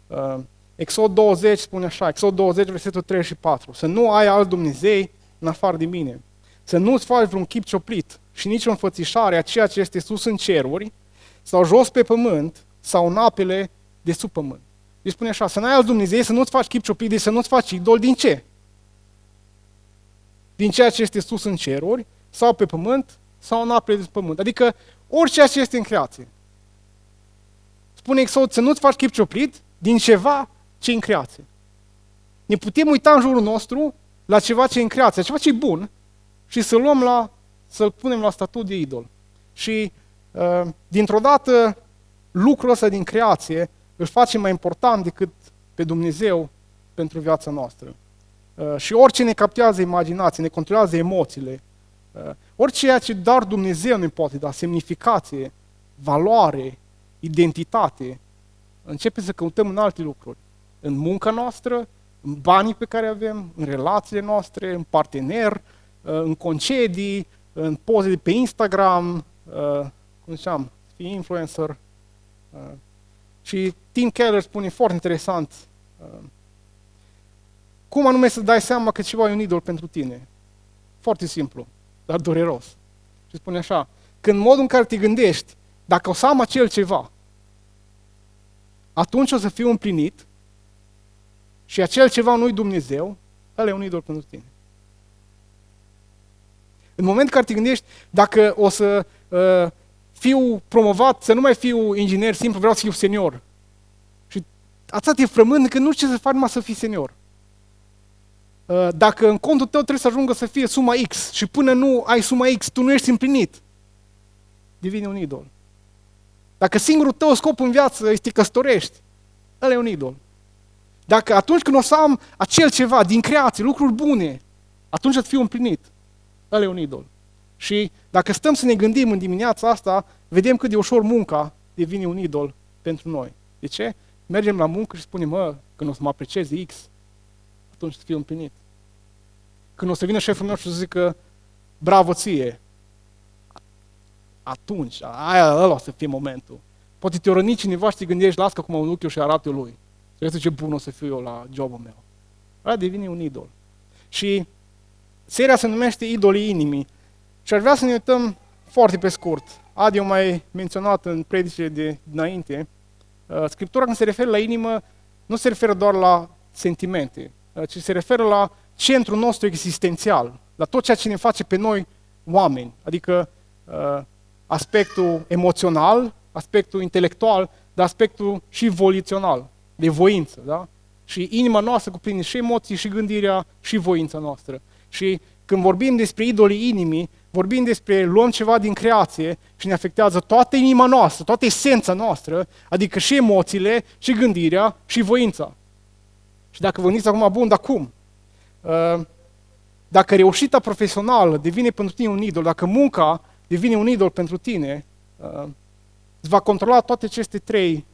Uh, Exod 20 spune așa, Exod 20, versetul 3 și 4. Să nu ai alt Dumnezei în afară de mine. Să nu-ți faci vreun chip cioplit și nici o înfățișare a ceea ce este sus în ceruri, sau jos pe pământ, sau în apele de sub pământ. Deci spune așa, să n-ai alt Dumnezeu, să nu-ți faci chip cioplit, deci să nu-ți faci idol din ce? Din ceea ce este sus în ceruri, sau pe pământ, sau în apele de sub pământ. Adică orice ce este în creație. Spune Exod, să nu-ți faci chip cioplit din ceva ce în creație. Ne putem uita în jurul nostru la ceva ce e în creație, ceva ce e bun, și să luăm la, să-l punem la statut de idol. Și uh, dintr-o dată lucrul ăsta din creație îl face mai important decât pe Dumnezeu pentru viața noastră. Uh, și orice ne captează imaginația, ne controlează emoțiile, uh, orice ce doar Dumnezeu ne poate da, semnificație, valoare, identitate, începe să căutăm în alte lucruri în munca noastră, în banii pe care avem, în relațiile noastre, în partener, uh, în concedii, în poze de pe Instagram, uh, cum ziceam, fi influencer. Uh, și Tim Keller spune foarte interesant, cum anume să dai seama că ceva e un idol pentru tine? Foarte simplu, dar dureros. Și spune așa, când modul în care te gândești, dacă o să am acel ceva, atunci o să fiu împlinit și acel ceva nu-i Dumnezeu, ăla e un idol pentru tine. În momentul în care te gândești, dacă o să uh, fiu promovat, să nu mai fiu inginer simplu, vreau să fiu senior. Și atât te frământ că nu știu ce să faci numai să fii senior. Uh, dacă în contul tău trebuie să ajungă să fie suma X și până nu ai suma X, tu nu ești împlinit, devine un idol. Dacă singurul tău scop în viață este căsătorești, ăla e un idol. Dacă atunci când o să am acel ceva din creație, lucruri bune, atunci să fiu împlinit. Ăla e un idol. Și dacă stăm să ne gândim în dimineața asta, vedem cât de ușor munca devine un idol pentru noi. De ce? Mergem la muncă și spunem, mă, când o să mă aprecieze X, atunci să fiu împlinit. Când o să vină șeful meu și să zică, bravo ție, atunci, aia ăla o să fie momentul. Poate te răni cineva și te gândești, las că acum un ochi și arată lui. Să ce bun o să fiu eu la jobul meu. Ăla devine un idol. Și seria se numește Idolii inimii. Și aș vrea să ne uităm foarte pe scurt. Adi o mai menționat în predicile de dinainte. Uh, Scriptura când se referă la inimă, nu se referă doar la sentimente, uh, ci se referă la centrul nostru existențial, la tot ceea ce ne face pe noi oameni. Adică uh, aspectul emoțional, aspectul intelectual, de aspectul și volițional, de voință, da? Și inima noastră cuprinde și emoții, și gândirea, și voința noastră. Și când vorbim despre idolii inimii, vorbim despre luăm ceva din creație și ne afectează toată inima noastră, toată esența noastră, adică și emoțiile, și gândirea, și voința. Și dacă vă gândiți acum, bun, dar cum? Uh, dacă reușita profesională devine pentru tine un idol, dacă munca devine un idol pentru tine, uh, îți va controla toate aceste trei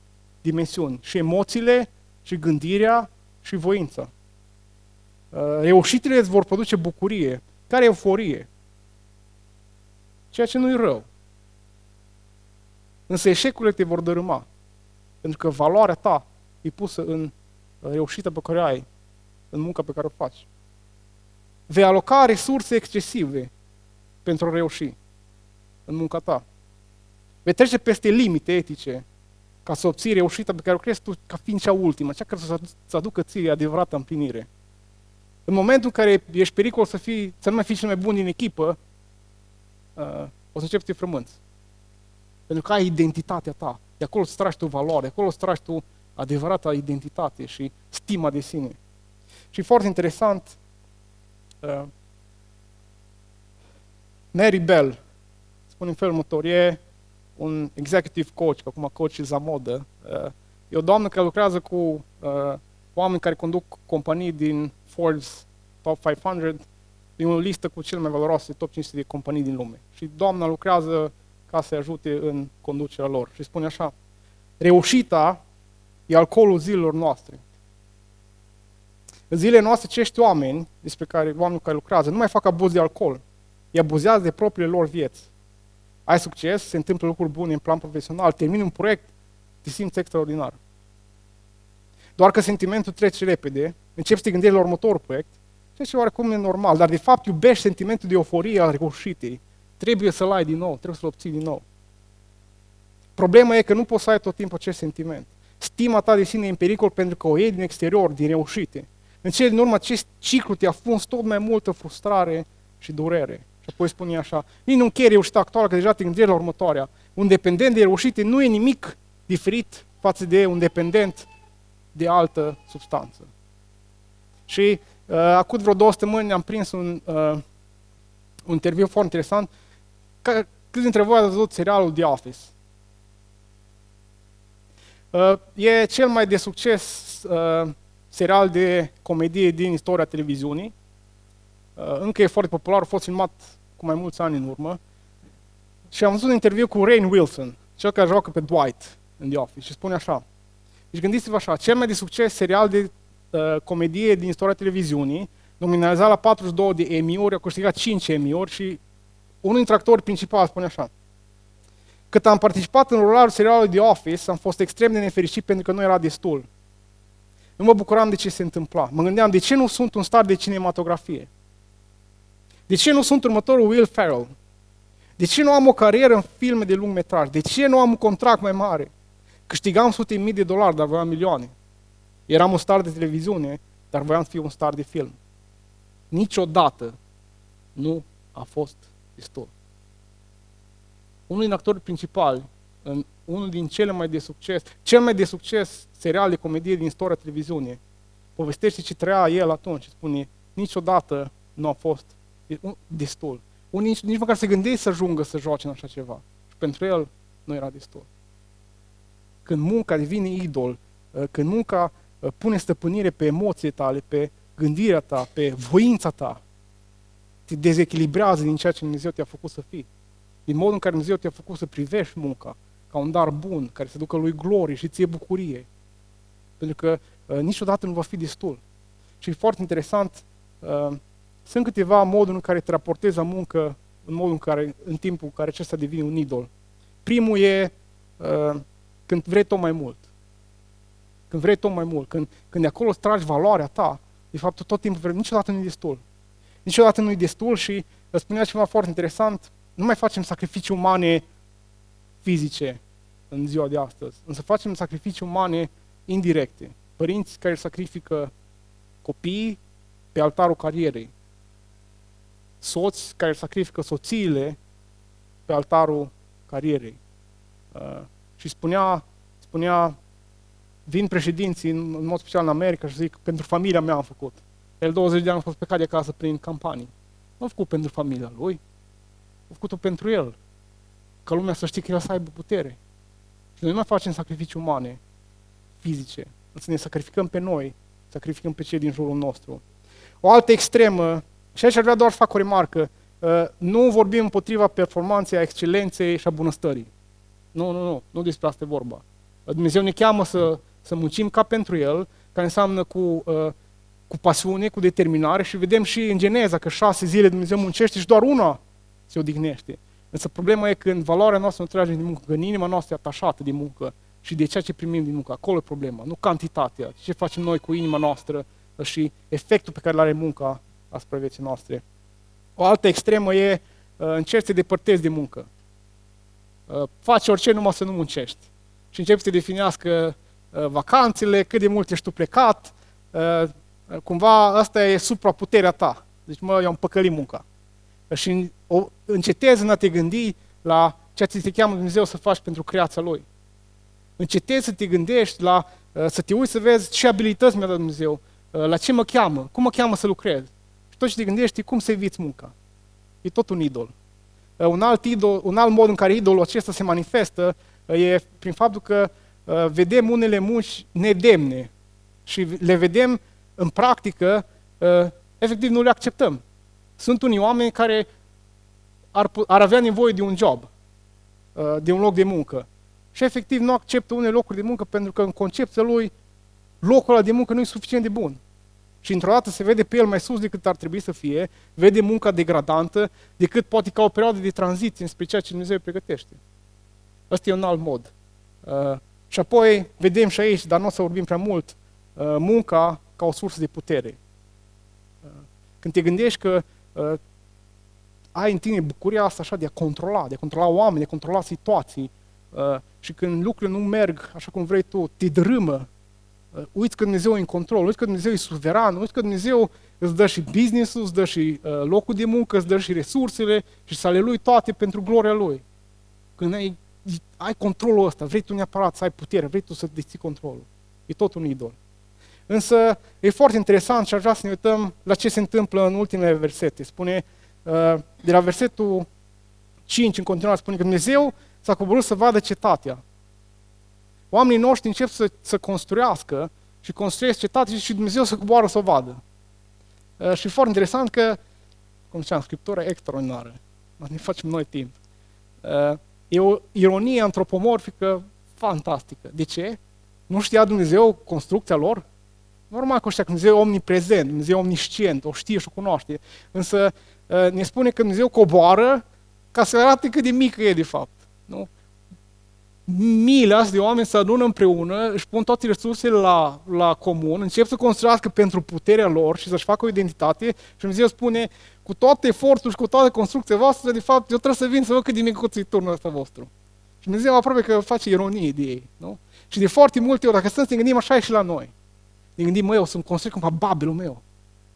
dimensiuni, și emoțiile, și gândirea, și voința. Uh, reușitele îți vor produce bucurie, care euforie, ceea ce nu-i rău. Însă eșecurile te vor dărâma, pentru că valoarea ta e pusă în reușita pe care ai, în munca pe care o faci. Vei aloca resurse excesive pentru a reuși în munca ta. Vei trece peste limite etice ca să obții reușita pe care o crezi tu ca fiind cea ultimă, cea care să-ți aducă ție adevărată împlinire. În momentul în care ești pericol să, fii, să nu mai fii cel mai bun din echipă, uh, o să începi să te frămânți. Pentru că ai identitatea ta. De acolo îți tragi tu valoare, de acolo îți tragi tu adevărata identitate și stima de sine. Și foarte interesant, uh, Mary Bell spune în felul următor, e un executive coach, că acum coach e la modă, uh, e o doamnă care lucrează cu uh, oameni care conduc companii din Forbes Top 500, e o listă cu cele mai valoroase top 500 de companii din lume. Și doamna lucrează ca să-i ajute în conducerea lor. Și spune așa, reușita e alcoolul zilelor noastre. În zilele noastre, acești oameni, despre care, oameni care lucrează, nu mai fac abuz de alcool. Îi abuzează de propriile lor vieți. Ai succes, se întâmplă lucruri bune în plan profesional, termini un proiect, te simți extraordinar. Doar că sentimentul trece repede, începi să te gândești la următorul proiect, ceea ce oarecum e normal, dar de fapt iubești sentimentul de euforie al reușitei. Trebuie să-l ai din nou, trebuie să-l obții din nou. Problema e că nu poți să ai tot timpul acest sentiment. Stima ta de sine e în pericol pentru că o iei din exterior, din reușite. În cele din urmă, acest ciclu te-a funs tot mai multă frustrare și durere. Și apoi spune așa, nici nu încheie reușita actuală, că deja te gândești la următoarea. Un dependent de reușite nu e nimic diferit față de un dependent de altă substanță. Și uh, acum vreo două săptămâni am prins un, uh, un interviu foarte interesant. Câți dintre voi ați văzut serialul The Office? Uh, e cel mai de succes uh, serial de comedie din istoria televiziunii. Uh, încă e foarte popular, a fost filmat cu mai mulți ani în urmă. Și am văzut un interviu cu Rain Wilson, cel care joacă pe Dwight în The Office, și spune așa. Deci gândiți-vă așa, cel mai de succes serial de uh, comedie din istoria televiziunii, nominalizat la 42 de Emmy-uri, a câștigat 5 Emmy-uri și unul dintre actorii principali spune așa. Cât am participat în rularul serialului The Office, am fost extrem de nefericit pentru că nu era destul. Nu mă bucuram de ce se întâmpla. Mă gândeam, de ce nu sunt un star de cinematografie? De ce nu sunt următorul Will Ferrell? De ce nu am o carieră în filme de lung metraj? De ce nu am un contract mai mare? Câștigam sute mii de dolari, dar voiam milioane. Eram un star de televiziune, dar voiam să fiu un star de film. Niciodată nu a fost destul unul din actorii principali, în unul din cele mai de succes, cel mai de succes serial de comedie din istoria televiziunii, povestește ce trăia el atunci și spune, niciodată nu a fost destul. Unii nici, nici măcar se gândește să ajungă să joace în așa ceva. Și pentru el nu era destul. Când munca devine idol, uh, când munca uh, pune stăpânire pe emoțiile tale, pe gândirea ta, pe voința ta, te dezechilibrează din ceea ce Dumnezeu te-a făcut să fii din modul în care Dumnezeu te-a făcut să privești munca ca un dar bun, care să ducă lui glorie și ție bucurie. Pentru că uh, niciodată nu va fi destul. Și e foarte interesant, uh, sunt câteva moduri în care te raportezi la muncă în modul în care, în timpul în care acesta devine un idol. Primul e uh, când vrei tot mai mult. Când vrei tot mai mult, când, când de acolo îți tragi valoarea ta, de fapt tot timpul vrei, niciodată nu e destul. Niciodată nu e destul și spunea ceva foarte interesant, nu mai facem sacrificii umane fizice în ziua de astăzi, însă facem sacrificii umane indirecte. Părinți care sacrifică copiii pe altarul carierei. Soți care sacrifică soțiile pe altarul carierei. Uh, și spunea, spunea, vin președinții, în, în mod special în America, și zic, pentru familia mea am făcut. El 20 de ani a fost plecat de acasă prin campanii. Nu a făcut pentru familia lui, a făcut-o pentru el. Ca lumea să știe că el să aibă putere. Și noi nu mai facem sacrificii umane, fizice, să ne sacrificăm pe noi, sacrificăm pe cei din jurul nostru. O altă extremă, și aici ar vrea doar să fac o remarcă, uh, nu vorbim împotriva performanței, a excelenței și a bunăstării. Nu, nu, nu, nu despre asta e vorba. Dumnezeu ne cheamă să, să muncim ca pentru El, care înseamnă cu, uh, cu pasiune, cu determinare și vedem și în Geneza că șase zile Dumnezeu muncește și doar una se odihnește. Însă problema e când valoarea noastră nu trage din muncă, că în inima noastră e atașată de muncă și de ceea ce primim din muncă. Acolo e problema, nu cantitatea. Ce facem noi cu inima noastră și efectul pe care îl are munca asupra vieții noastre. O altă extremă e uh, încerci să te depărtezi de muncă. Uh, faci orice numai să nu muncești. Și începi să te definească uh, vacanțele, cât de mult ești tu plecat, uh, cumva asta e supraputerea ta. Deci, mă, eu am păcălit munca. Și o, încetezi în a te gândi la ceea ce te cheamă Dumnezeu să faci pentru creația Lui. Încetezi să te gândești la, uh, să te uiți să vezi ce abilități mi-a dat Dumnezeu, uh, la ce mă cheamă, cum mă cheamă să lucrez. Și tot ce te gândești cum să eviți munca. E tot un idol. Uh, un alt, idol, un alt mod în care idolul acesta se manifestă e prin faptul că vedem unele munci nedemne și le vedem în practică, efectiv nu le acceptăm. Sunt unii oameni care ar, ar avea nevoie de un job, de un loc de muncă. Și efectiv nu acceptă unele locuri de muncă pentru că în concepția lui locul ăla de muncă nu e suficient de bun. Și într-o dată se vede pe el mai sus decât ar trebui să fie, vede munca degradantă, decât poate ca o perioadă de tranziție spre ceea ce Dumnezeu îi pregătește. Ăsta e un alt mod. Uh, și apoi vedem și aici, dar nu o să vorbim prea mult, uh, munca ca o sursă de putere. Uh, când te gândești că uh, ai în tine bucuria asta așa de a controla, de a controla oameni, de a controla situații, uh, și când lucrurile nu merg așa cum vrei tu, te drâmă, uh, uiți că Dumnezeu e în control, uiți că Dumnezeu e suveran, uiți că Dumnezeu îți dă și business-ul, îți dă și uh, locul de muncă, îți dă și resursele și să ale Lui toate pentru gloria Lui. Când ai, ai controlul ăsta, vrei tu neapărat să ai putere, vrei tu să deții controlul. E tot un idol. Însă e foarte interesant și aș vrea să ne uităm la ce se întâmplă în ultimele versete. Spune, uh, de la versetul 5 în continuare, spune că Dumnezeu s-a coborât să vadă cetatea. Oamenii noștri încep să, să construiască și construiesc cetatea și Dumnezeu să coboară să o vadă. Uh, și foarte interesant că, cum ziceam, Scriptura e extraordinară. Ne facem noi timp. Uh, e o ironie antropomorfică fantastică. De ce? Nu știa Dumnezeu construcția lor? Normal că știa că Dumnezeu e omniprezent, Dumnezeu e omniscient, o știe și o cunoaște. Însă uh, ne spune că Dumnezeu coboară ca să arate cât de mică e de fapt. Nu? Miile astea de oameni se adună împreună, își pun toate resursele la, la comun, încep să construiască pentru puterea lor și să-și facă o identitate și Dumnezeu spune, cu toate efortul și cu toată construcția voastră, de fapt, eu trebuie să vin să văd cât de mic e turnul ăsta vostru. Și Dumnezeu aproape că face ironie de ei. Nu? Și de foarte multe ori, dacă stăm să ne gândim așa e și la noi. Ne gândim, măi, o să-mi construiesc cum Babelul meu.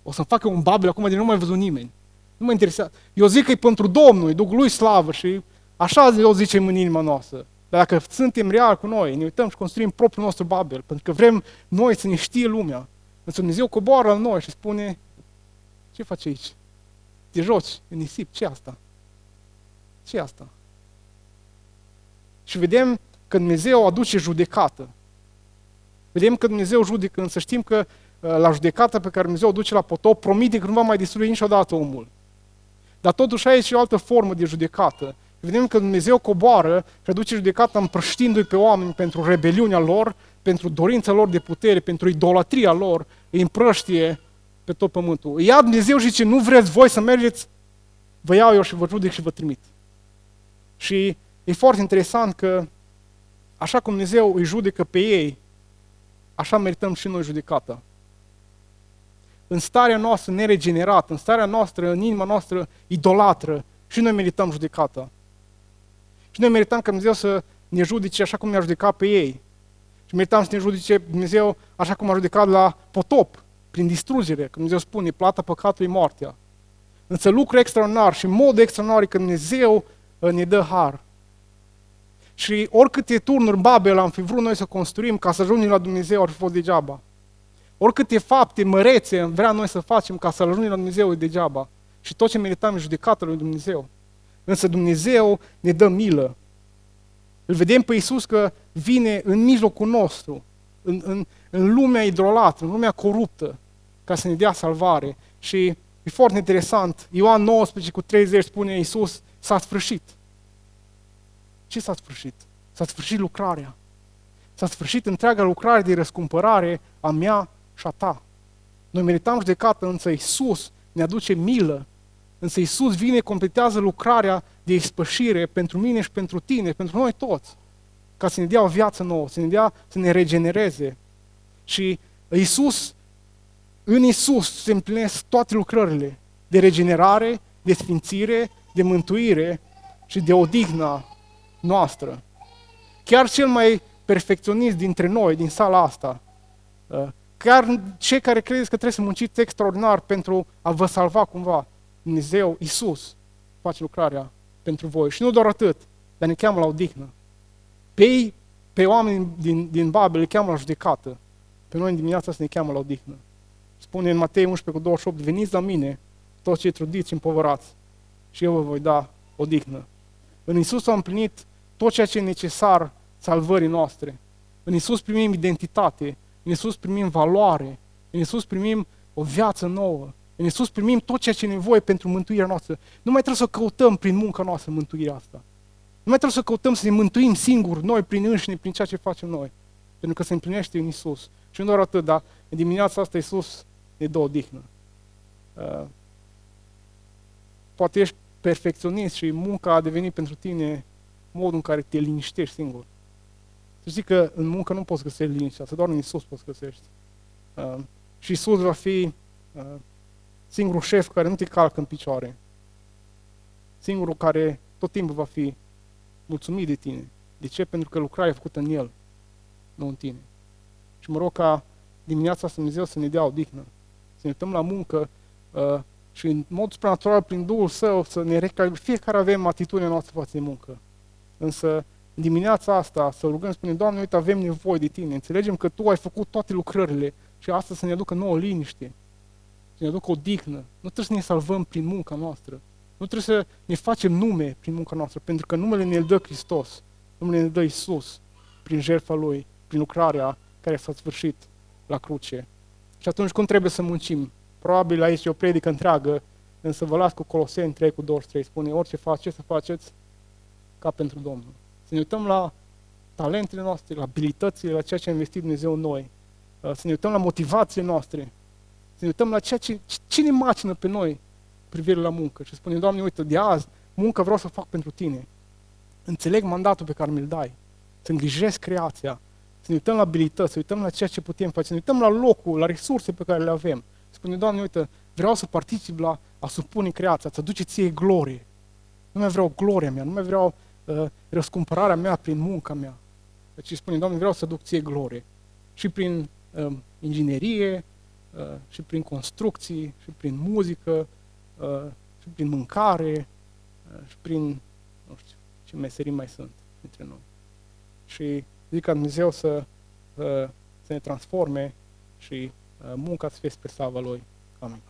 O să-mi fac un Babel acum de nu mai văzut nimeni. Nu mă interesează. Eu zic că e pentru Domnul, îi duc lui slavă și așa o zicem în inima noastră. Dar dacă suntem real cu noi, ne uităm și construim propriul nostru Babel, pentru că vrem noi să ne știe lumea. Însă Dumnezeu coboară la noi și spune, ce faci aici? Te joci în nisip, ce asta? ce asta? Și vedem că Dumnezeu aduce judecată. Vedem că Dumnezeu judecă, însă știm că uh, la judecata pe care Dumnezeu o duce la potop, promite că nu va mai distruge niciodată omul. Dar totuși aici e o altă formă de judecată. Vedem că Dumnezeu coboară și aduce judecata împrăștindu-i pe oameni pentru rebeliunea lor, pentru dorința lor de putere, pentru idolatria lor, îi împrăștie pe tot pământul. Ia Dumnezeu și zice, nu vreți voi să mergeți, vă iau eu și vă judec și vă trimit. Și e foarte interesant că așa cum Dumnezeu îi judecă pe ei, așa merităm și noi judecata în starea noastră neregenerată, în starea noastră, în inima noastră idolatră, și noi merităm judecata. Și noi merităm ca Dumnezeu să ne judece așa cum ne-a judecat pe ei. Și merităm să ne judece Dumnezeu așa cum a judecat la potop, prin distrugere, că Dumnezeu spune, plata păcatului moartea. Însă lucru extraordinar și mod extraordinar că Dumnezeu uh, ne dă har. Și oricâte turnuri Babel am fi vrut noi să construim ca să ajungem la Dumnezeu ar fi fost degeaba. Oricâte fapte mărețe vrea noi să facem ca să ajungem la Dumnezeu e degeaba. Și tot ce merităm e judecată lui Dumnezeu. Însă Dumnezeu ne dă milă. Îl vedem pe Iisus că vine în mijlocul nostru, în, în, în lumea idolată, în lumea coruptă, ca să ne dea salvare. Și e foarte interesant, Ioan 19 cu 30 spune Iisus, s-a sfârșit. Ce s-a sfârșit? S-a sfârșit lucrarea. S-a sfârșit întreaga lucrare de răscumpărare a mea și a ta. Noi meritam judecată, însă Iisus ne aduce milă, însă Iisus vine, completează lucrarea de expășire pentru mine și pentru tine, pentru noi toți, ca să ne dea o viață nouă, să ne dea, să ne regenereze. Și Iisus, în Iisus se împlinesc toate lucrările de regenerare, de sfințire, de mântuire și de odihnă noastră. Chiar cel mai perfecționist dintre noi, din sala asta, uh, chiar cei care credeți că trebuie să munciți extraordinar pentru a vă salva cumva, Dumnezeu, Isus, face lucrarea pentru voi. Și nu doar atât, dar ne cheamă la odihnă. Pe ei, pe oameni din, din Babel, le cheamă la judecată. Pe noi în dimineața asta ne cheamă la odihnă. Spune în Matei 11 cu 28, veniți la mine, toți cei trudiți și împovărați, și eu vă voi da odihnă. În Isus a împlinit tot ceea ce e necesar salvării noastre. În Isus primim identitate, în Isus primim valoare, în Isus primim o viață nouă, în Isus primim tot ceea ce e nevoie pentru mântuirea noastră. Nu mai trebuie să căutăm prin munca noastră mântuirea asta. Nu mai trebuie să căutăm să ne mântuim singuri noi prin înșine, prin ceea ce facem noi. Pentru că se împlinește în Isus. Și nu doar atât, dar în dimineața asta Isus ne dă odihnă. Uh, poate ești perfecționist și munca a devenit pentru tine modul în care te liniștești singur. Să știi că în muncă nu poți găsi liniștea, să doar în Isus poți găsești. Uh, și Isus va fi uh, singurul șef care nu te calcă în picioare. Singurul care tot timpul va fi mulțumit de tine. De ce? Pentru că lucrarea e făcută în El, nu în tine. Și mă rog ca dimineața să Dumnezeu să ne dea odihnă. Să ne uităm la muncă uh, și în mod supranatural, prin Duhul Său, să ne recalibrăm. Fiecare avem atitudinea noastră față de muncă. Însă, dimineața asta, să rugăm, spune, Doamne, uite, avem nevoie de Tine. Înțelegem că Tu ai făcut toate lucrările și asta să ne aducă nouă liniște, să ne aducă o dignă. Nu trebuie să ne salvăm prin munca noastră. Nu trebuie să ne facem nume prin munca noastră, pentru că numele ne-l dă Hristos. Numele ne dă Isus prin jertfa Lui, prin lucrarea care s-a sfârșit la cruce. Și atunci cum trebuie să muncim? Probabil aici e o predică întreagă, însă vă las cu Coloseni 3 cu 23. Spune, orice faceți, să faceți ca pentru Domnul. Să ne uităm la talentele noastre, la abilitățile, la ceea ce a investit Dumnezeu în noi. Uh, să ne uităm la motivațiile noastre. Să ne uităm la ceea ce, cine macină pe noi privire la muncă. Și spune, Doamne, uite, de azi, muncă vreau să fac pentru Tine. Înțeleg mandatul pe care mi-l dai. Să îngrijesc creația. Să ne uităm la abilități, să uităm la ceea ce putem face, să ne uităm la locul, la resurse pe care le avem. Spune, Doamne, uite, vreau să particip la a supune creația, să aduce ție glorie. Nu mai vreau gloria mea, nu mai vreau uh, răscumpărarea mea prin munca mea. Deci spune, Doamne, vreau să duc ție glorie. Și prin uh, inginerie, uh, și prin construcții, și prin muzică, uh, și prin mâncare, uh, și prin, nu știu, ce meserii mai sunt între noi. Și zic ca Dumnezeu să, uh, să ne transforme și uh, munca să fie spre slavă Lui. Amin.